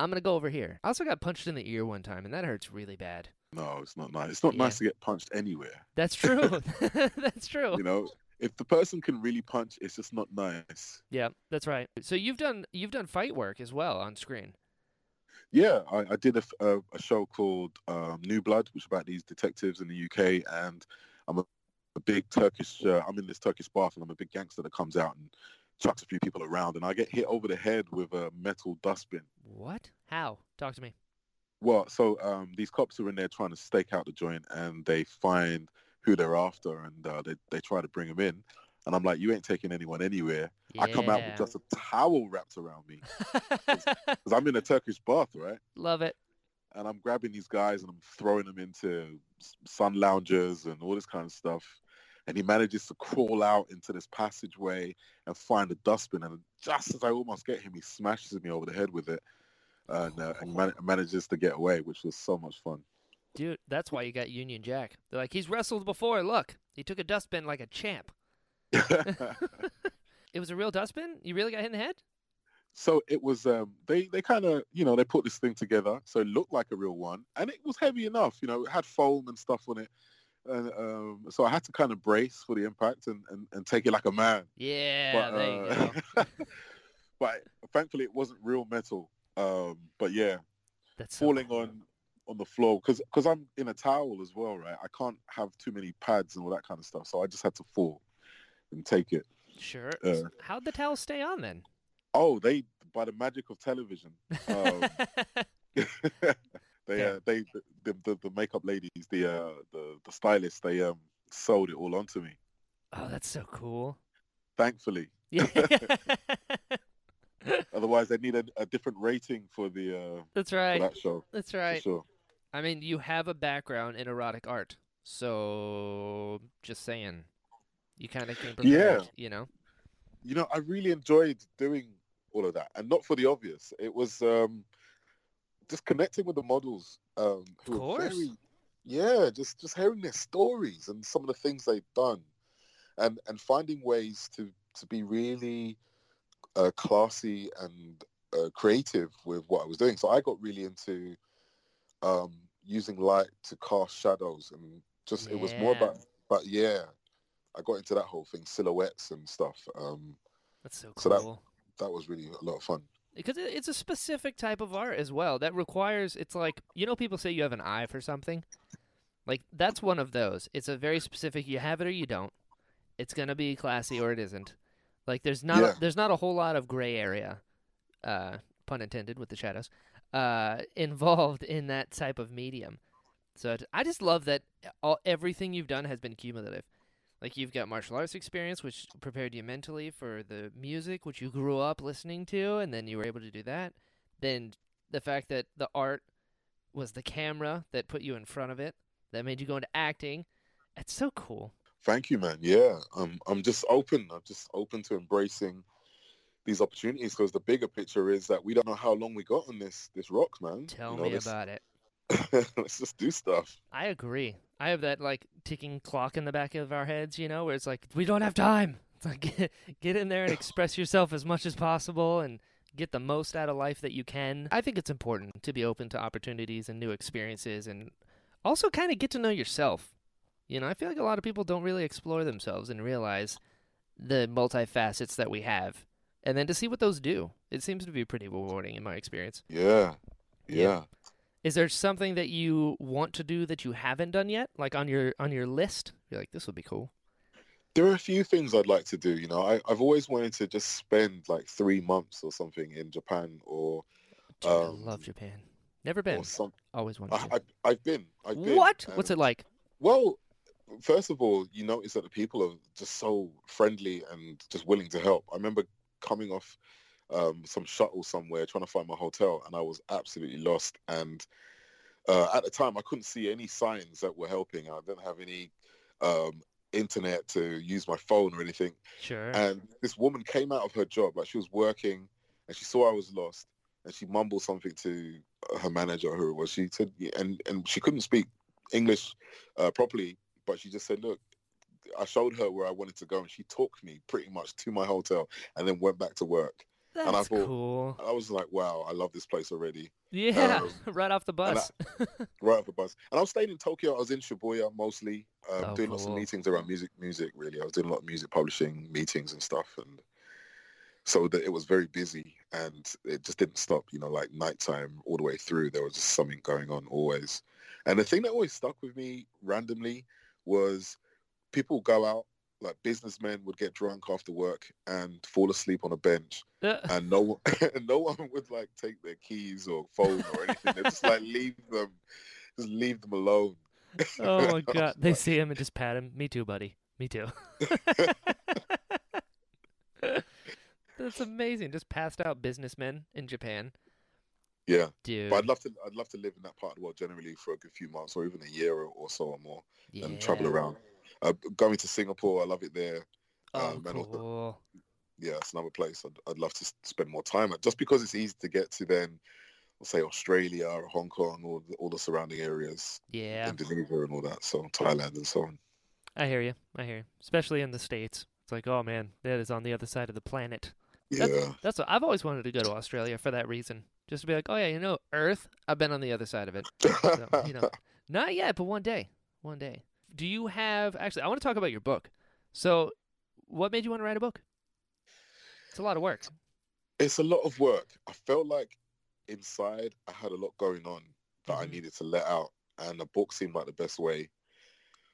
I'm gonna go over here. I also got punched in the ear one time, and that hurts really bad. No, it's not nice. It's not Yeah. nice to get punched anywhere. That's true. (laughs) that's true. You know, if the person can really punch, it's just not nice. Yeah, that's right. So you've done you've done fight work as well on screen. Yeah, I, I did a show called um, New Blood, which is about these detectives in the UK, and I'm a, a big Turkish. Uh, I'm in this Turkish bath, and I'm a big gangster that comes out and chucks a few people around, and I get hit over the head with a metal dustbin. What? How? Talk to me. Well, so um, these cops are in there trying to stake out the joint, and they find who they're after, and uh, they they try to bring them in, and I'm like, you ain't taking anyone anywhere. Yeah. I come out with just a towel wrapped around me (laughs) because I'm in a Turkish bath, right? Love it. and I'm grabbing these guys and I'm throwing them into sun loungers and all this kind of stuff. And he manages to crawl out into this passageway and find a dustbin. And just as I almost get him, he smashes me over the head with it and, uh, and man- manages to get away, which was so much fun. Dude, that's why you got Union Jack. They're like, he's wrestled before. Look, he took a dustbin like a champ. (laughs) It was a real dustbin? You really got hit in the head? so it was, um, they, they kind of, you know, they put this thing together. So it looked like a real one. And it was heavy enough, you know, it had foam and stuff on it. And um, so I had to kind of brace for the impact and, and, and take it like a man. Yeah, but, there you uh, go. (laughs) but thankfully it wasn't real metal. Um, but yeah, That's so falling cool. on on the floor because because I'm in a towel as well, right? I can't have too many pads and all that kind of stuff, so I just had to fall and take it. Sure. uh, How'd the towel stay on then? Oh, they by the magic of television, um, (laughs) (laughs) they uh, they the, the the makeup ladies, the uh the the stylists, they um sold it all onto me. oh, that's so cool. Thankfully, Yeah. (laughs) otherwise they need a, a different rating for the uh that's for right. that show That's right. sure. I mean, you have a background in erotic art, so just saying, you kind of came Yeah. you know. you know, I really enjoyed doing all of that, and not for the obvious. It was um, just connecting with the models, um, who Of were course. very, yeah, just just hearing their stories and some of the things they've done, and and finding ways to to be really uh, classy and uh, creative with what I was doing. So I got really into um, using light to cast shadows, and just it was more about, but yeah, I got into that whole thing, silhouettes and stuff. Um, That's so cool So that- that was really a lot of fun. because it's a specific type of art as well that requires it's like you know people say you have an eye for something like that's one of those it's a very specific you have it or you don't it's to be classy or it isn't like there's not Yeah. a, there's not a whole lot of gray area uh pun intended with the shadows uh involved in that type of medium so i just love that all everything you've done has been cumulative like you've got martial arts experience, which prepared you mentally for the music, which you grew up listening to, and then you were able to do that. Then the fact that the art was the camera that put you in front of it, that made you go into acting. It's so cool. Thank you, man. Yeah, um, I'm just open. I'm just open to embracing these opportunities because the bigger picture is that we don't know how long we got on this this rock, man. Tell You know, me let's, about it. (laughs) let's just do stuff. I agree. I have that like ticking clock in the back of our heads, you know, where it's like we don't have time. It's like get, (laughs) get in there and (laughs) express yourself as much as possible and get the most out of life that you can. I think it's important to be open to opportunities and new experiences and also kind of get to know yourself. You know, I feel like a lot of people don't really explore themselves and realize the multifacets that we have. And then to see what those do. It seems to be pretty rewarding in my experience. Yeah, Yeah. yeah. Is there something that you want to do that you haven't done yet, like on your on your list? You're like, this would be cool. There are a few things I'd like to do. You know, I, I've always wanted to just spend like three months or something in Japan or Dude, Um, I love Japan. Never been. some. Always wanted to. I, I've been. I've been. What? What's it like? Well, first of all, you notice that the people are just so friendly and just willing to help. I remember coming off um, some shuttle somewhere trying to find my hotel, and I was absolutely lost. And uh, at the time, I couldn't see any signs that were helping. I didn't have any um, internet to use my phone or anything. Sure. And this woman came out of her job, like she was working, and she saw I was lost, and she mumbled something to her manager, who it was. She said, and and she couldn't speak English uh, properly, but she just said, look, I showed her where I wanted to go, and she took me pretty much to my hotel, and then went back to work. That's and I thought- cool. I was like, wow, I love this place already. Yeah, um, (laughs) right off the bus. (laughs) Right off the bus. And I was staying in Tokyo. I was in Shibuya mostly, um, Oh, doing lots of meetings around music. Music, really. I was doing a lot of music publishing meetings and stuff, and so that it was very busy, and it just didn't stop. You know, like nighttime all the way through, there was just something going on always. And the thing that always stuck with me randomly was people go out. Like businessmen would get drunk after work and fall asleep on a bench, and no one, (laughs) no one would like take their keys or phone or anything. They just like leave them, just leave them alone. (laughs) oh my (laughs) god, they like- see him and just pat him. Me too, buddy. Me too. That's amazing. Just passed out businessmen in Japan, Yeah, dude. but I'd love to. I'd love to live in that part of the world generally for a good few months or even a year or, or so or more, and travel around. Uh, going to Singapore, I love it there. Oh, um, and also- Yeah, it's another place I'd, I'd love to spend more time at, just because it's easy to get to. Then, let's say Australia or Hong Kong or the, all the surrounding areas, Yeah, Indonesia and all that. So Thailand and so on. I hear you. I hear you. Especially in the states, it's like, oh man, that is on the other side of the planet. Yeah, That's, that's what I've always wanted to go to Australia for that reason. Just to be like, oh yeah, you know, Earth. I've been on the other side of it. So, you know, (laughs) not yet, but one day. One day. Do you have actually? I want to talk about your book. So, what made you want to write a book? It's a lot of work. it's a lot of work. I felt like inside I had a lot going on that I Mhm. needed to let out, and a book seemed like the best way.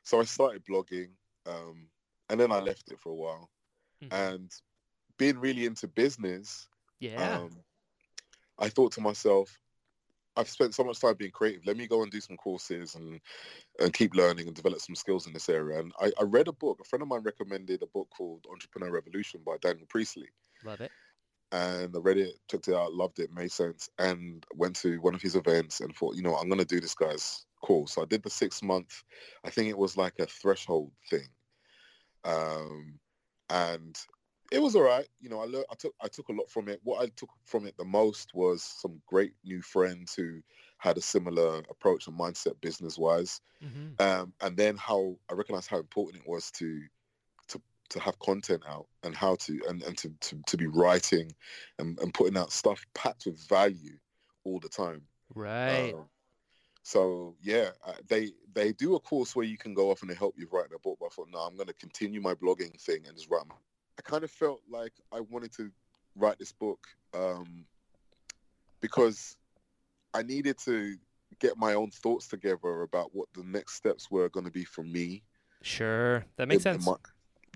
So I started blogging, um, and then I left it for a while. Mhm. And being really into business, Yeah. um, I thought to myself, I've spent so much time being creative. Let me go and do some courses and and keep learning and develop some skills in this area. And I, I read a book. A friend of mine recommended a book called Entrepreneur Revolution by Daniel Priestley Love it. and I read it, checked it out, loved it, made sense, and went to one of his events and thought, you know, I'm going to do this guy's course. So I did the six month, I think it was like a threshold thing, um, and it was all right. You know, I learned, I took, I took a lot from it. What I took from it the most was some great new friends who had a similar approach and mindset business wise hmm um, and then how I recognized how important it was to to to have content out and how to and, and to, to, to be writing and, and putting out stuff packed with value all the time. Right. Um, so yeah, they they do a course where you can go off and they help you write a book. But I thought, no, I'm going to continue my blogging thing and just write. My, I kind of felt like I wanted to write this book um, because I needed to get my own thoughts together about what the next steps were going to be for me. sure. That makes in- in sense. my-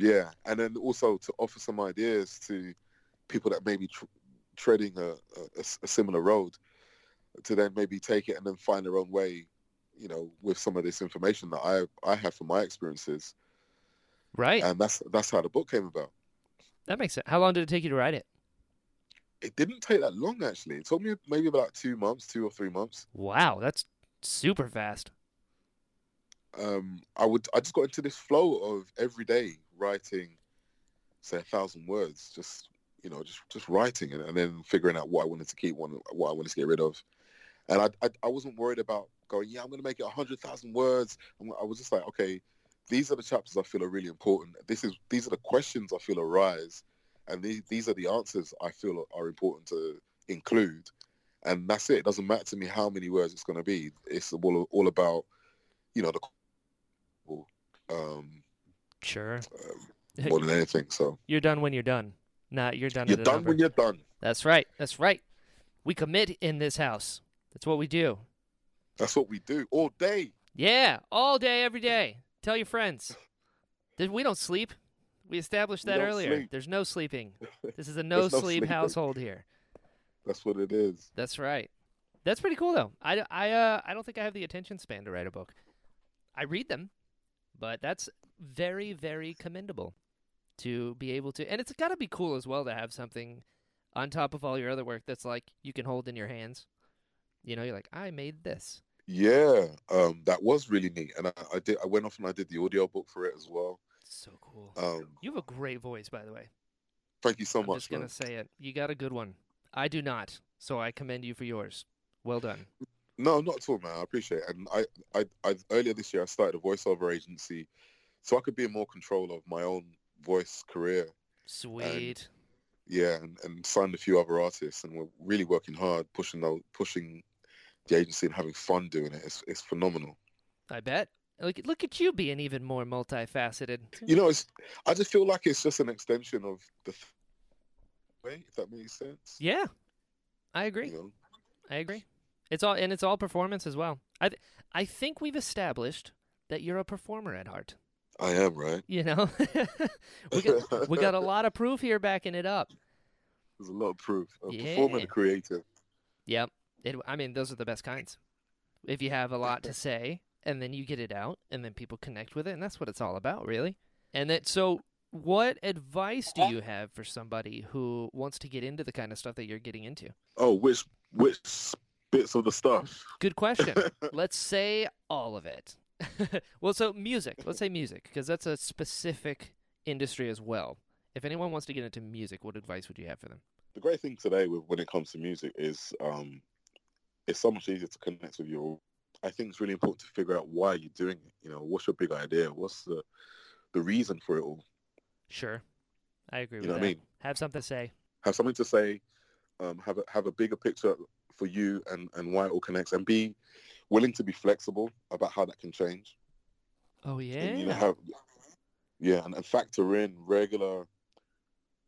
yeah, and then also to offer some ideas to people that may be tr- treading a, a, a similar road, to then maybe take it and then find their own way, you know, with some of this information that I I have from my experiences, right. and that's that's how the book came about. That makes sense. How long did it take you to write it? It didn't take that long actually. It took me maybe about two months, two or three months. Wow, that's super fast. um, I would I just got into this flow of every day writing, say a thousand words, just you know, just just writing and, and then figuring out what I wanted to keep, what, what I wanted to get rid of, and I I, I wasn't worried about going, yeah, I'm going to make it a hundred thousand words. I was just like, okay, these are the chapters I feel are really important. This is these are the questions I feel arise, and these these are the answers I feel are, important to include. And that's it. It doesn't matter to me how many words it's going to be. It's all all about, you know, the um, Sure. um, more than anything. So (laughs) You're done when you're done. Not you're done. You're done number. when you're done. That's right. That's right. We commit in this house. That's what we do. That's what we do all day. Yeah, all day, every day. Tell your friends. We don't sleep. We established that don't earlier. sleep. There's no sleeping. (laughs) This is a no no sleep sleeping. (laughs) household here. That's what it is. That's right. That's pretty cool though. I, I, uh, I don't think I have the attention span to write a book. I read them, but that's very, very commendable to be able to. And it's got to be cool as well to have something on top of all your other work that's like you can hold in your hands. You know, you're like, I made this. Yeah, um, that was really neat, and I, I did. I went off and I did the audio book for it as well. So cool. Um, You have a great voice, by the way. thank you so much. I'm much. just gonna say it. You got a good one. I do not, so I commend you for yours. Well done. No, not at all, man. I appreciate it. And I, I, I earlier this year I started a voiceover agency, so I could be in more control of my own voice career. Sweet. Yeah, and, and signed a few other artists, and we're really working hard, pushing those, pushing the agency and having fun doing it. It's it's phenomenal. I bet. Look, look at you being even more multifaceted. You know, it's I just feel like it's just an extension of the th- way, if that makes sense. Yeah, I agree. You know? I agree. It's all and it's all performance as well. I th- I think we've established that you're a performer at heart. I am right. You know, (laughs) we got we got a lot of proof here backing it up. (laughs) There's a lot of proof. A Yeah. performer a creative. Yep. It, I mean, those are the best kinds. If you have a lot to say and then you get it out and then people connect with it, and that's what it's all about, really. And that so what advice do you have for somebody who wants to get into the kind of stuff that you're getting into? Oh, which which bits of the stuff? Good question. (laughs) Let's say all of it. (laughs) well, so music. Let's say music because that's a specific industry as well. If anyone wants to get into music, what advice would you have for them? the great thing today with when it comes to music is um, it's so much easier to connect with your. I think it's really important to figure out why you're doing it. You know, what's your big idea? What's the the reason for it all? Sure. I agree You with know that. what I mean? Have something to say. Have something to say. Um, have a have a bigger picture for you and and why it all connects, and be willing to be flexible about how that can change. Oh yeah. And, you know, have, yeah, and, and factor in regular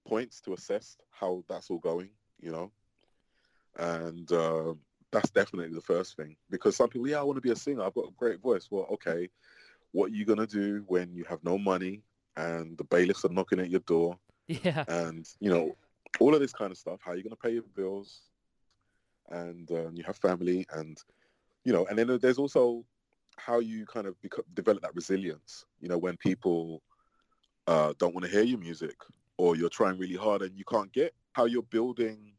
points to assess how that's all going. You know, and uh, that's definitely the first thing because some people, yeah, I want to be a singer. I've got a great voice. Well, okay, what are you gonna do when you have no money and the bailiffs are knocking at your door yeah. and you know all of this kind of stuff? How are you gonna pay your bills? And um, you have family, and you know, and then there's also how you kind of develop that resilience. You know, when people uh, don't want to hear your music, or you're trying really hard and you can't get how you're building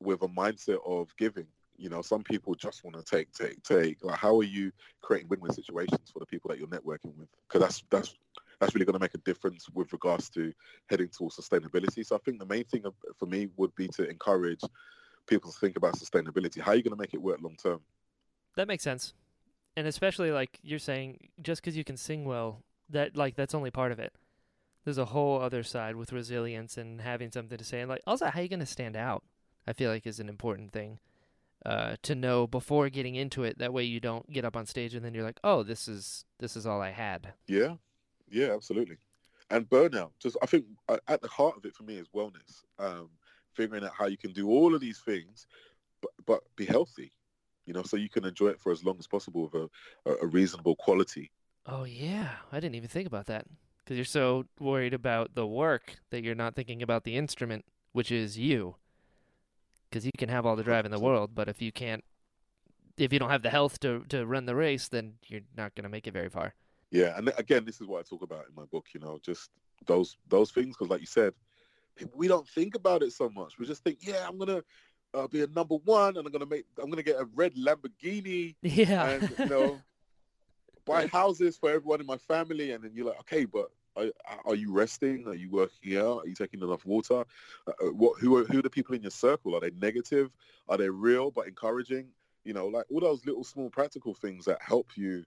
with a mindset of giving. You know, some people just want to take, take, take. Like, how are you creating win-win situations for the people that you're networking with? Because that's that's that's really going to make a difference with regards to heading towards sustainability. So I think the main thing for me would be to encourage people to think about sustainability. How are you going to make it work long term? That makes sense. And especially like you're saying, just because you can sing well, that like that's only part of it. There's a whole other side with resilience and having something to say, and like also how are you going to stand out. I feel like is an important thing uh, to know before getting into it. That way you don't get up on stage and then you're like, oh, this is this is all I had. Yeah, yeah, absolutely. And burnout, just I think uh, at the heart of it for me is wellness. Um, figuring out how you can do all of these things, but but be healthy. You know, so you can enjoy it for as long as possible with a, a, a reasonable quality. Oh yeah, I didn't even think about that because you're so worried about the work that you're not thinking about the instrument, which is you. Because you can have all the drive in the world, but if you can't, if you don't have the health to to run the race, then you're not going to make it very far. Yeah, and again, this is what I talk about in my book. You know, just those those things because, like you said, we don't think about it so much. We just think, yeah, I'm gonna uh, be a number one, and I'm gonna make, I'm gonna get a red Lamborghini, Yeah. and you know, (laughs) buy houses for everyone in my family, and then you're like, okay, but are, are you resting? Are you working out? Are you taking enough water? Uh, uh, what? Who are who are the people in your circle? Are they negative? Are they real but encouraging? You know, like all those little small practical things that help you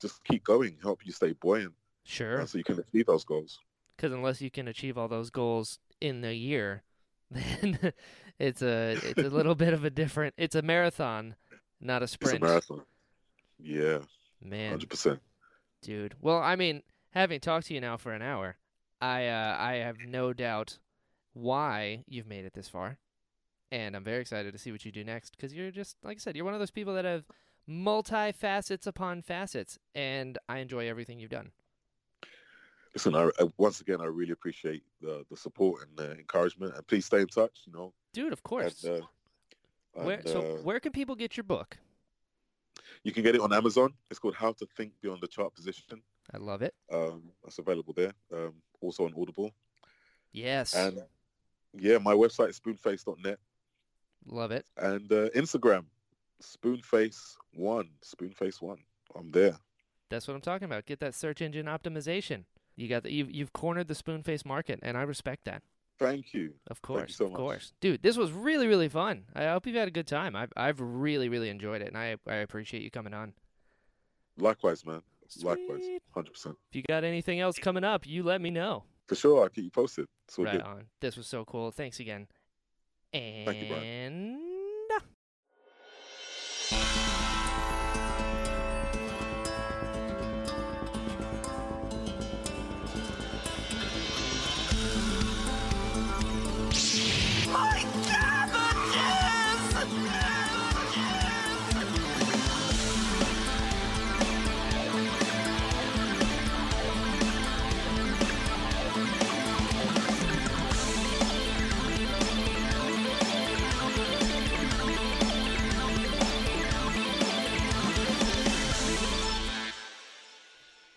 just keep going, help you stay buoyant, sure. so you can achieve those goals. Because unless you can achieve all those goals in a year, (laughs) then it's a it's a (laughs) little bit of a different. It's a marathon, not a sprint. It's a marathon. Yeah, Man, hundred percent. dude. Well, I mean, having talked to you now for an hour, I uh, I have no doubt why you've made it this far, and I'm very excited to see what you do next. Because you're just like I said, you're one of those people that have multi facets upon facets, and I enjoy everything you've done. Listen, I, I, once again, I really appreciate the the support and the encouragement, and please stay in touch. You know, Dude, of course. And, uh, where so uh, where can people get your book? you can get it on Amazon. It's called How to Think Beyond the Chart Position. I love it. Um, that's available there. Um, also on Audible. Yes. And yeah, my website is spoonface.net love it. and uh, Instagram, spoonface one, spoonface one. I'm there. That's what I'm talking about. Get that search engine optimization. You got the, you've you've cornered the spoon face market, and I respect that. Thank you. Of course, so of course, dude. This was really, really fun. I hope you've had a good time. I've, I've really, really enjoyed it, and I, I appreciate you coming on. Likewise, man. Likewise. 100%. If you got anything else coming up, you let me know. For sure, I'll keep you posted. All right good. on. This was so cool. Thanks again. And Thank you, Brian.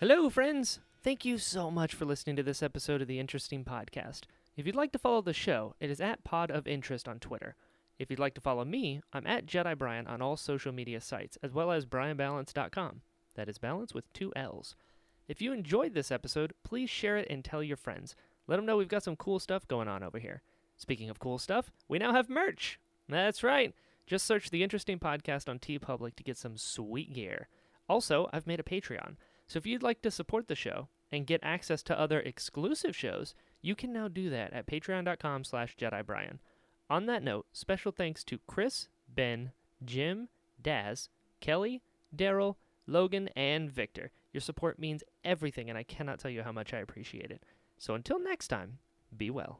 Hello, friends. Thank you so much for listening to this episode of the Interesting Podcast. If you'd like to follow the show, it is at Pod of Interest on Twitter. If you'd like to follow me, I'm at Jedi Brian on all social media sites, as well as BrianBallance.com. That is balance with two L's. If you enjoyed this episode, please share it and tell your friends. Let them know we've got some cool stuff going on over here. Speaking of cool stuff, we now have merch. That's right. Just search the Interesting Podcast on TeePublic to get some sweet gear. Also, I've made a Patreon. So if you'd like to support the show and get access to other exclusive shows, you can now do that at patreon.com slash JediBrian. On that note, special thanks to Chris, Ben, Jim, Daz, Kelly, Daryl, Logan, and Victor. Your support means everything, and I cannot tell you how much I appreciate it. So until next time, be well.